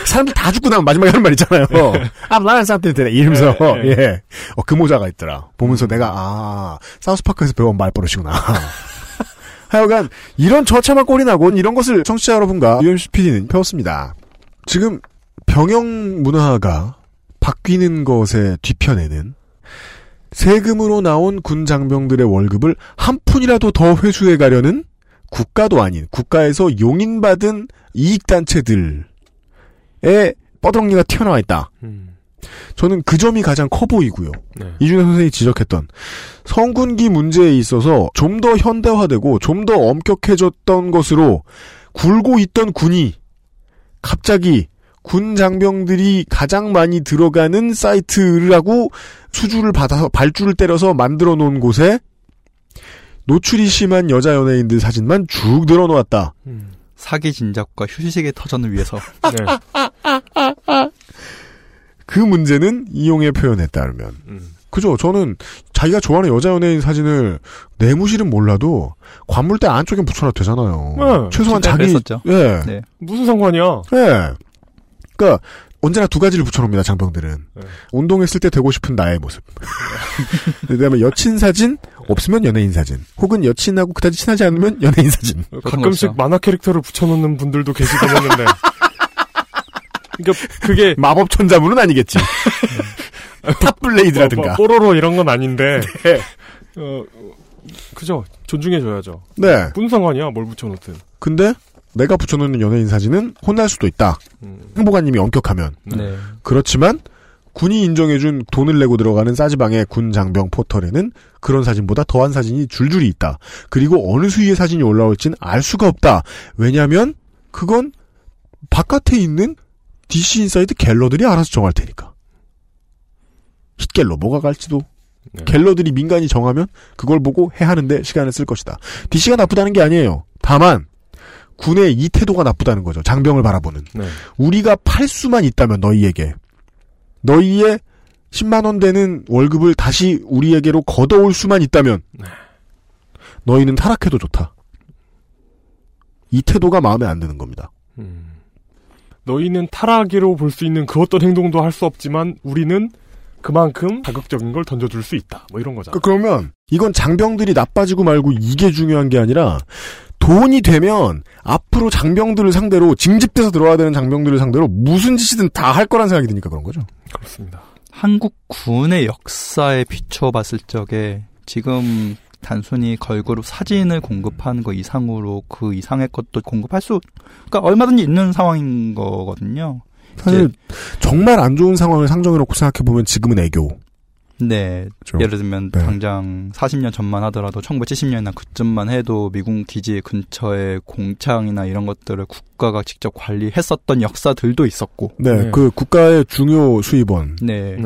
사람들 다 죽고 나면 마지막에 하는 말 있잖아요. 아, 나는 사람들한테 이러면서 예, 예. 예, 어, 그 모자가 있더라. 보면서 내가 아 사우스파크에서 배운 말버릇이구나. 하여간 이런 저참한 꼴이 나고 이런 것을 청취자 여러분과 UMC PD는 배웠습니다. 지금 병영 문화가 바뀌는 것의 뒤편에는 세금으로 나온 군 장병들의 월급을 한 푼이라도 더 회수해 가려는 국가도 아닌 국가에서 용인받은 이익단체들의 뻐덩이가 튀어나와 있다. 음. 저는 그 점이 가장 커 보이고요. 네. 이준혜 선생이 지적했던 성군기 문제에 있어서 좀 더 현대화되고 좀 더 엄격해졌던 것으로 굴고 있던 군이 갑자기 군 장병들이 가장 많이 들어가는 사이트라고 수주를 받아서 발주를 때려서 만들어 놓은 곳에 노출이 심한 여자 연예인들 사진만 쭉 늘어놓았다. 사기 진작과 휴식의 터전을 위해서 [laughs] 네. 그 문제는 이용의 표현에 따르면 음. 그죠. 저는 자기가 좋아하는 여자 연예인 사진을 내무실은 몰라도 관물대 안쪽에 붙여놔도 되잖아요. 네, 최소한 자기 그랬었죠. 예, 네. 무슨 상관이야? 예. 그러니까 언제나 두 가지를 붙여놓습니다. 장병들은 네. 운동했을 때 되고 싶은 나의 모습. [laughs] 그다음에 여친 사진 없으면 연예인 사진, 혹은 여친하고 그다지 친하지 않으면 연예인 사진. 가끔씩 만화 캐릭터를 붙여놓는 분들도 계시긴 했는데. [laughs] 그러니까 그게 [laughs] 마법 천자문은 아니겠지. [laughs] 탑블레이드라든가. 뭐, 뭐, 뽀로로 이런 건 아닌데. [laughs] 네. 어, 그죠. 존중해줘야죠. 네. 무슨 상관이야, 뭘 붙여놓든. 근데 내가 붙여놓는 연예인 사진은 혼날 수도 있다. 음. 행보가님이 엄격하면. 네. 그렇지만 군이 인정해준 돈을 내고 들어가는 싸지방의 군 장병 포털에는 그런 사진보다 더한 사진이 줄줄이 있다. 그리고 어느 수위의 사진이 올라올진 알 수가 없다. 왜냐하면 그건 바깥에 있는 DC 인사이드 갤러들이 알아서 정할 테니까. 힛갤러 뭐가 갈지도 네. 갤러들이 민간이 정하면 그걸 보고 해하는데 시간을 쓸 것이다. DC가 나쁘다는 게 아니에요. 다만 군의 이 태도가 나쁘다는 거죠. 장병을 바라보는. 네. 우리가 팔 수만 있다면 너희에게 너희의 10만 원 되는 월급을 다시 우리에게로 걷어올 수만 있다면 너희는 타락해도 좋다. 이 태도가 마음에 안 드는 겁니다. 음. 너희는 타락이로 볼 수 있는 그 어떤 행동도 할 수 없지만 우리는 그만큼 자극적인 걸 던져줄 수 있다. 뭐 이런 거잖아. 그- 그러면 이건 장병들이 나빠지고 말고 이게 중요한 게 아니라 돈이 되면 앞으로 장병들을 상대로 징집돼서 들어와야 되는 장병들을 상대로 무슨 짓이든 다 할 거란 생각이 드니까 그런 거죠. 그렇습니다. 한국 군의 역사에 비춰봤을 적에 지금 단순히 걸그룹 사진을 공급하는 거 이상으로 그 이상의 것도 공급할 수, 그러니까 얼마든지 있는 상황인 거거든요. 사실 정말 안 좋은 상황을 상정해놓고 생각해보면 지금은 애교. 네. 그렇죠. 예를 들면 네. 당장 40년 전만 하더라도 1970년이나 그쯤만 해도 미군 기지 근처에 공창이나 이런 것들을 국가가 직접 관리했었던 역사들도 있었고. 네, 네. 그 국가의 중요 수입원으로 네.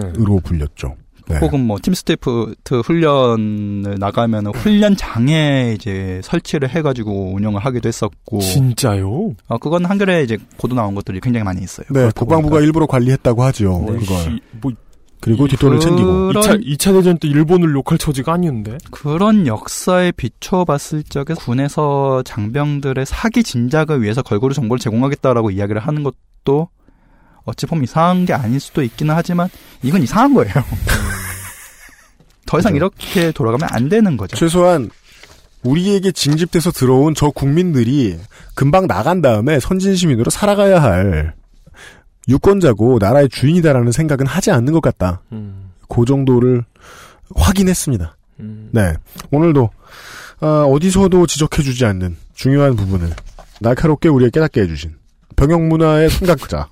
불렸죠. 네. 혹은 뭐 팀스테이프트 훈련을 나가면 훈련장에 이제 설치를 해가지고 운영을 하기도 했었고. 진짜요? 어, 그건 한겨레 이제 보도 나온 것들이 굉장히 많이 있어요. 네, 국방부가 보니까. 일부러 관리했다고 하죠. 네. 그걸. 시- 뭐 그리고 뒷돈을 챙기고. 2차, 2차 대전 때 일본을 욕할 처지가 아니었는데. 그런 역사에 비춰봤을 적에 군에서 장병들의 사기 진작을 위해서 걸그룹 정보를 제공하겠다라고 이야기를 하는 것도 어찌 보면 이상한 게 아닐 수도 있기는 하지만 이건 이상한 거예요. [laughs] 더 이상 이렇게 돌아가면 안 되는 거죠. 최소한 우리에게 징집돼서 들어온 저 국민들이 금방 나간 다음에 선진 시민으로 살아가야 할 유권자고 나라의 주인이다라는 생각은 하지 않는 것 같다. 음. 그 정도를 확인했습니다. 네. 오늘도 아, 어디서도 지적해주지 않는 중요한 부분을 날카롭게 우리에게 깨닫게 해주신 병영 문화의 선각자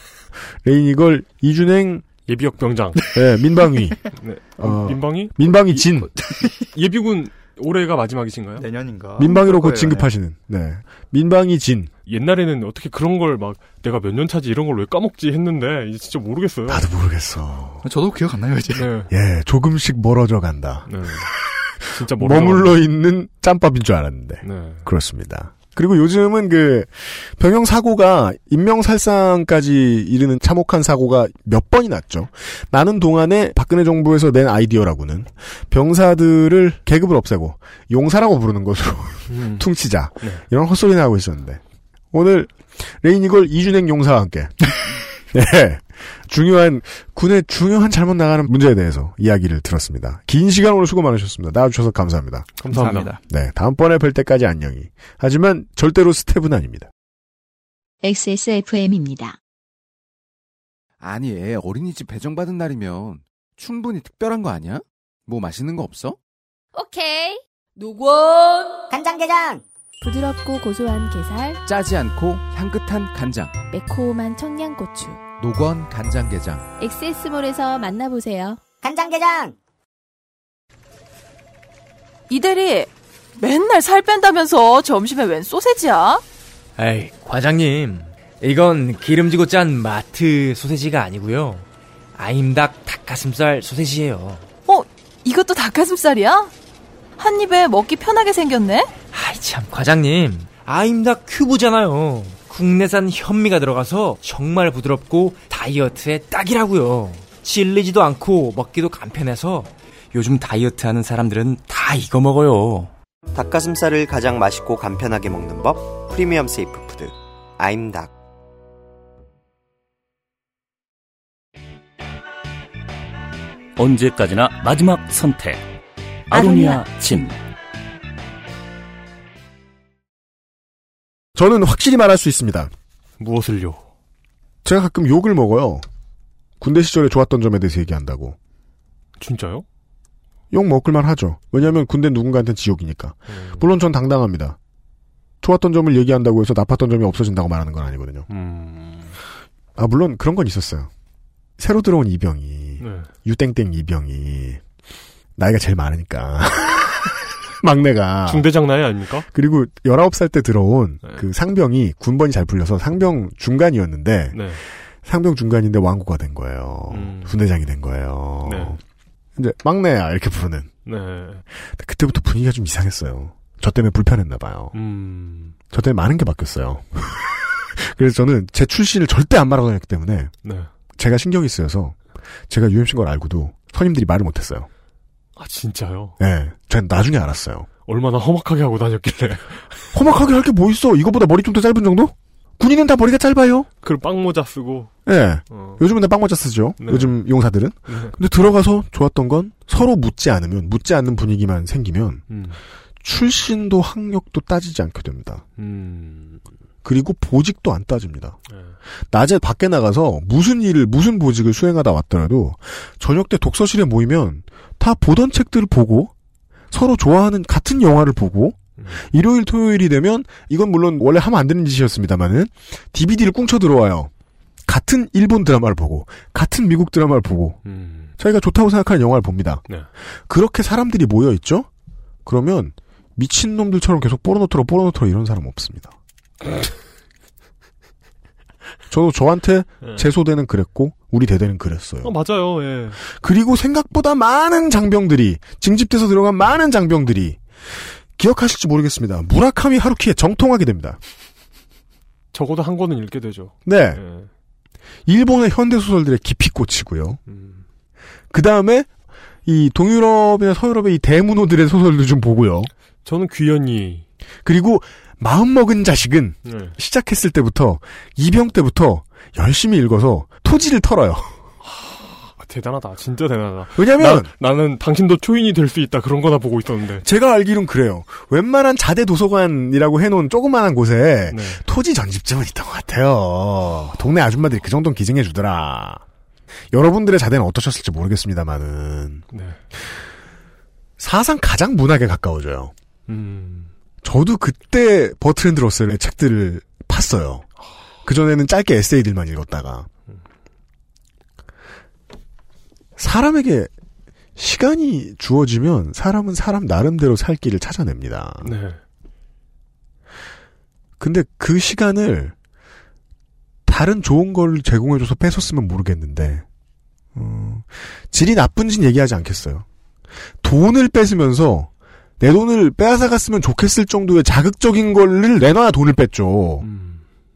[laughs] Rainygirl 이준행 예비역 병장. [laughs] 네, 민방위. 네. 어, 민방위? 민방위 진. [laughs] 예비군 올해가 마지막이신가요? 내년인가. 민방위로 곧 진급하시는. 네. 민방위 진. 옛날에는 어떻게 그런 걸 막 내가 몇 년 차지 이런 걸 왜 까먹지 했는데 이제 진짜 모르겠어요. 나도 모르겠어. 저도 기억 안 나요 이제. 네. 예, 조금씩 멀어져 간다. 네. 진짜 멀어져 머물러 있는 짬밥인 줄 알았는데. 네. 그렇습니다. 그리고 요즘은 그 병영 사고가 인명살상까지 이르는 참혹한 사고가 몇 번이 났죠. 나는 동안에 박근혜 정부에서 낸 아이디어라고는 병사들을 계급을 없애고 용사라고 부르는 것으로 음. [laughs] 퉁치자 이런 헛소리나 하고 있었는데 오늘 Rainygirl 이준행 용사와 함께 [laughs] 네. 중요한 군의 중요한 잘못 나가는 문제에 대해서 이야기를 들었습니다. 긴 시간 오늘 수고 많으셨습니다. 나와주셔서 감사합니다. 감사합니다. 네, 다음번에 뵐 때까지 안녕히. 하지만 절대로 스텝은 아닙니다. XSFM입니다. 아니, 애 어린이집 배정받은 날이면 충분히 특별한 거 아니야? 뭐 맛있는 거 없어? 오케이. 노건 간장게장. 부드럽고 고소한 게살, 짜지 않고 향긋한 간장. 매콤한 청양고추. 노건 간장게장. 엑세스몰에서 만나보세요. 간장게장. 이대리, 맨날 살 뺀다면서 점심에 웬 소세지야? 에이, 과장님. 이건 기름지고 짠 마트 소세지가 아니고요. 아임닭 닭가슴살 소세지예요. 어, 이것도 닭가슴살이야? 한 입에 먹기 편하게 생겼네? 아이 참, 과장님. 아임닭 큐브잖아요. 국내산 현미가 들어가서 정말 부드럽고 다이어트에 딱이라고요. 질리지도 않고 먹기도 간편해서 요즘 다이어트 하는 사람들은 다 이거 먹어요. 닭가슴살을 가장 맛있고 간편하게 먹는 법 프리미엄 세이프 푸드 아임닭 언제까지나 마지막 선택. 아로니아 진. 저는 확실히 말할 수 있습니다. 무엇을요? 제가 가끔 욕을 먹어요. 군대 시절에 좋았던 점에 대해서 얘기한다고. 진짜요? 욕 먹을만 하죠. 왜냐하면 군대 누군가한테는 지옥이니까. 음. 물론 전 당당합니다. 좋았던 점을 얘기한다고 해서 나빴던 점이 없어진다고 말하는 건 아니거든요. 음. 아 물론 그런 건 있었어요. 새로 들어온 이병이 네. 유땡땡 이병이 나이가 제일 많으니까 [laughs] 막내가 중대장 나이 아닙니까? 그리고 19살 때 들어온 그 상병이 군번이 잘 풀려서 상병 중간이었는데 네. 상병 중간인데 왕고가 된 거예요. 음. 분대장이 된 거예요. 네. 이제 막내야 이렇게 부르는. 네. 그때부터 분위기가 좀 이상했어요. 저 때문에 불편했나 봐요. 음. 저 때문에 많은 게 바뀌었어요. [laughs] 그래서 저는 제 출신을 절대 안 말하고 다녔기 때문에 네. 제가 신경이 쓰여서 제가 UMC인 걸 알고도 선임들이 말을 못했어요. 아, 진짜요? 네, 전 나중에 알았어요. 얼마나 험악하게 하고 다녔길래. [laughs] 험악하게 할 게 뭐 있어? 이거보다 머리 좀 더 짧은 정도? 군인은 다 머리가 짧아요. 그 빵모자 쓰고. 예. 어. 요즘은 다 빵모자 쓰죠. 네. 요즘 용사들은. 네. 근데 들어가서 좋았던 건 서로 묻지 않으면, 묻지 않는 분위기만 생기면, 음. 출신도 학력도 따지지 않게 됩니다. 음. 그리고 보직도 안 따집니다. 네. 낮에 밖에 나가서 무슨 일을, 무슨 보직을 수행하다 왔더라도, 저녁 때 독서실에 모이면, 다 보던 책들을 보고, 서로 좋아하는 같은 영화를 보고, 일요일, 토요일이 되면, 이건 물론 원래 하면 안 되는 짓이었습니다만은, DVD를 꿍쳐 들어와요. 같은 일본 드라마를 보고, 같은 미국 드라마를 보고, 음. 자기가 좋다고 생각하는 영화를 봅니다. 네. 그렇게 사람들이 모여 있죠? 그러면, 미친 놈들처럼 계속 뽀로노트로 뽀로노트로 이런 사람 없습니다. [laughs] 저도 저한테 네. 제 소대는 그랬고, 우리 대대는 그랬어요. 어, 맞아요, 예. 그리고 생각보다 많은 장병들이, 징집돼서 들어간 많은 장병들이, 기억하실지 모르겠습니다. 무라카미 하루키에 정통하게 됩니다. 적어도 한 권은 읽게 되죠. 네. 예. 일본의 현대 소설들에 깊이 꽂히고요. 음. 그 다음에 이 동유럽이나 서유럽의 이 대문호들의 소설도 좀 보고요. 저는 귀연이. 그리고 마음먹은 자식은 네. 시작했을 때부터 이병 때부터 열심히 읽어서 토지를 털어요. 아, 대단하다. 진짜 대단하다. 왜냐면 나, 는 당신도 초인이 될 수 있다 그런 거나 보고 있었는데. 제가 알기론 그래요. 웬만한 자대 도서관이라고 해놓은 조그마한 곳에 네. 토지 전집증은 있던 것 같아요. 동네 아줌마들이 그 정도는 기증해 주더라. 여러분들의 자대는 어떠셨을지 모르겠습니다만은 네. 사상 가장 문학에 가까워져요. 음. 저도 그때 버트랜드 러셀의 책들을 팠어요. 그전에는 짧게 에세이들만 읽었다가. 사람에게 시간이 주어지면 사람은 사람 나름대로 살 길을 찾아냅니다. 네. 근데 그 시간을 다른 좋은 걸 제공해줘서 뺏었으면 모르겠는데, 어, 질이 나쁜진 얘기하지 않겠어요. 돈을 뺏으면서 내 돈을 빼앗아갔으면 좋겠을 정도의 자극적인 거를 내놔야 돈을 뺐죠.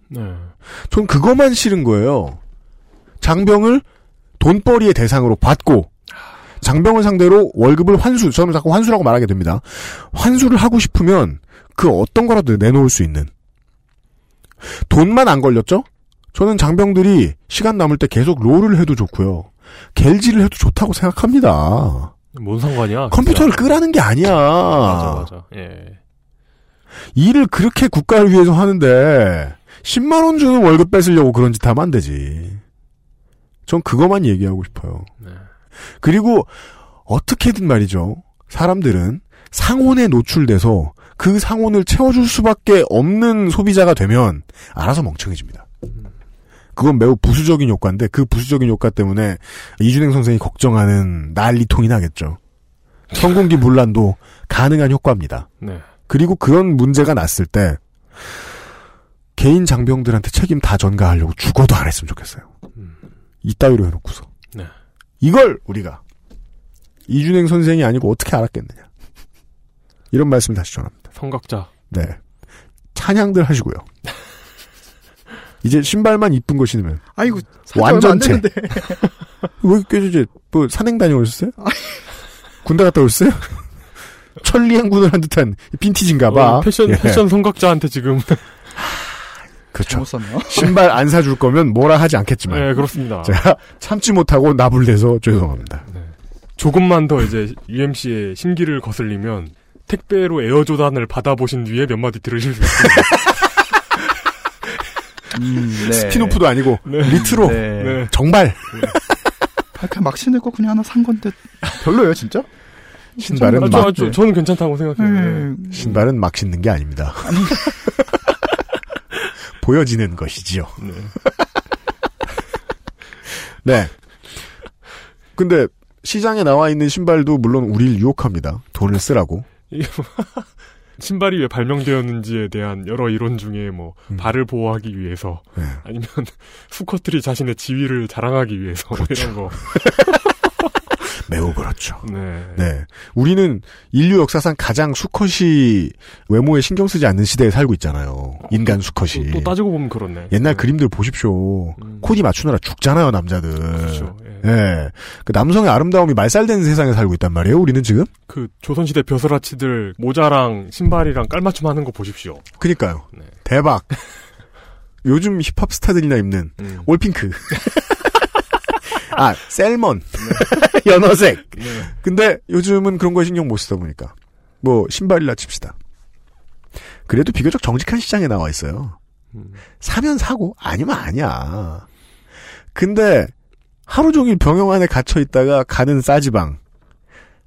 네. 전 그것만 싫은 거예요. 장병을 돈벌이의 대상으로 받고 장병을 상대로 월급을 환수, 저는 자꾸 환수라고 말하게 됩니다. 환수를 하고 싶으면 그 어떤 거라도 내놓을 수 있는 돈만 안 걸렸죠? 저는 장병들이 시간 남을 때 계속 롤을 해도 좋고요. 겔지를 해도 좋다고 생각합니다. 뭔 상관이야? 컴퓨터를 끄라는 게 아니야. 맞아, 맞아. 예. 일을 그렇게 국가를 위해서 하는데 10만 원 주는 월급 뺏으려고 그런 짓 하면 안 되지. 전 그것만 얘기하고 싶어요. 네. 그리고 어떻게든 말이죠. 사람들은 상온에 노출돼서 그 상온을 채워줄 수밖에 없는 소비자가 되면 알아서 멍청해집니다. 그건 매우 부수적인 효과인데 그 부수적인 효과 때문에 이준행 선생이 걱정하는 난리통이 나겠죠. 성공기 문란도 가능한 효과입니다. 네. 그리고 그런 문제가 났을 때 개인 장병들한테 책임 다 전가하려고 죽어도 안 했으면 좋겠어요. 이따위로 해놓고서. 네. 이걸 우리가 이준행 선생이 아니고 어떻게 알았겠느냐. 이런 말씀 다시 전합니다. 성각자. 네. 찬양들 하시고요. [laughs] 이제 신발만 이쁜 거 신으면 아이고 완전체. [laughs] 왜 깨지지? 뭐 산행 다녀오셨어요? 군대 갔다 오셨어요? [laughs] 천리행군을 한 듯한 빈티지인가봐. 어, 패션 예. 패션 선각자한테 지금. [laughs] 그렇죠. 신발 안 사줄 거면 뭐라 하지 않겠지만. 네 그렇습니다. 제가 참지 못하고 나불대서 죄송합니다. 조금만 더 이제 UMC의 심기를 거슬리면 택배로 에어조단을 받아보신 뒤에 몇 마디 들으실 수 있습니다. 음, 네. 스핀오프도 아니고 레트로 네. 네. 정발 아, 그냥 막 신을 거 그냥 하나 산 건데 별로예요 진짜? 신발은 아주, 막 아주 저는 괜찮다고 생각해요. 음. 네. 신발은 막 신는 게 아닙니다. [laughs] 보여지는 것이지요. 네. [laughs] 네. 근데 시장에 나와 있는 신발도 물론 우리를 유혹합니다. 돈을 쓰라고. [laughs] 신발이 왜 발명되었는지에 대한 여러 이론 중에 뭐 음. 발을 보호하기 위해서 네. 아니면 [laughs] 수컷들이 자신의 지위를 자랑하기 위해서 뭐 그렇죠. 이런 거. [laughs] 매우 그렇죠. 네. 네. 우리는 인류 역사상 가장 수컷이 외모에 신경 쓰지 않는 시대에 살고 있잖아요. 인간 수컷이. 또, 또 따지고 보면 그렇네. 옛날 네. 그림들 보십시오. 코디 맞추느라 죽잖아요, 남자들. 그렇죠. 예. 그 남성의 아름다움이 말살되는 세상에 살고 있단 말이에요, 우리는 지금? 그 조선시대 벼슬아치들 모자랑 신발이랑 깔맞춤 하는 거 보십시오. 그니까요. 네. 대박. [laughs] 요즘 힙합 스타들이나 입는 음. 올핑크. [laughs] 아, 셀먼. [laughs] 연어색. 네. 근데 요즘은 그런 거에 신경 못 쓰다 보니까. 뭐, 신발이라 칩시다. 그래도 비교적 정직한 시장에 나와 있어요. 음. 사면 사고, 아니면 아니야. 근데, 하루 종일 병영 안에 갇혀 있다가 가는 싸지방.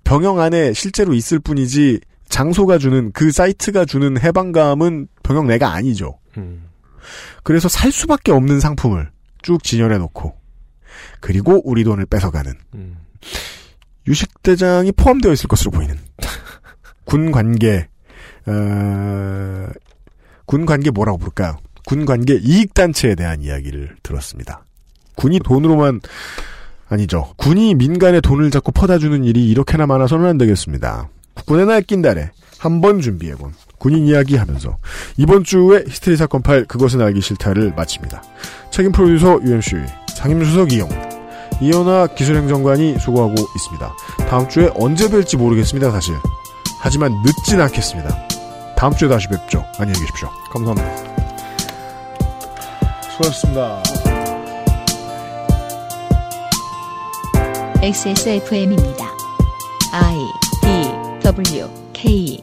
병영 안에 실제로 있을 뿐이지, 장소가 주는, 그 사이트가 주는 해방감은 병영 내가 아니죠. 음. 그래서 살 수밖에 없는 상품을 쭉 진열해 놓고, 그리고 우리 돈을 뺏어가는, 음. 유식 대장이 포함되어 있을 것으로 보이는, 군 관계, 어, 군 관계 뭐라고 부를까요? 군 관계 이익 단체에 대한 이야기를 들었습니다. 군이 돈으로만, 아니죠. 군이 민간에 돈을 자꾸 퍼다 주는 일이 이렇게나 많아서는 안 되겠습니다. 국군의 날 낀달에 한 번 준비해본 군인 이야기 하면서 이번 주에 히스테리 사건 팔 그것은 알기 싫다를 마칩니다. 책임 프로듀서 UMC 상임수석 이용 이현아 기술행정관이 수고하고 있습니다. 다음 주에 언제 뵐지 모르겠습니다, 사실. 하지만 늦진 않겠습니다. 다음 주에 다시 뵙죠. 안녕히 계십시오. 감사합니다. 수고하셨습니다. XSFM입니다. I D W K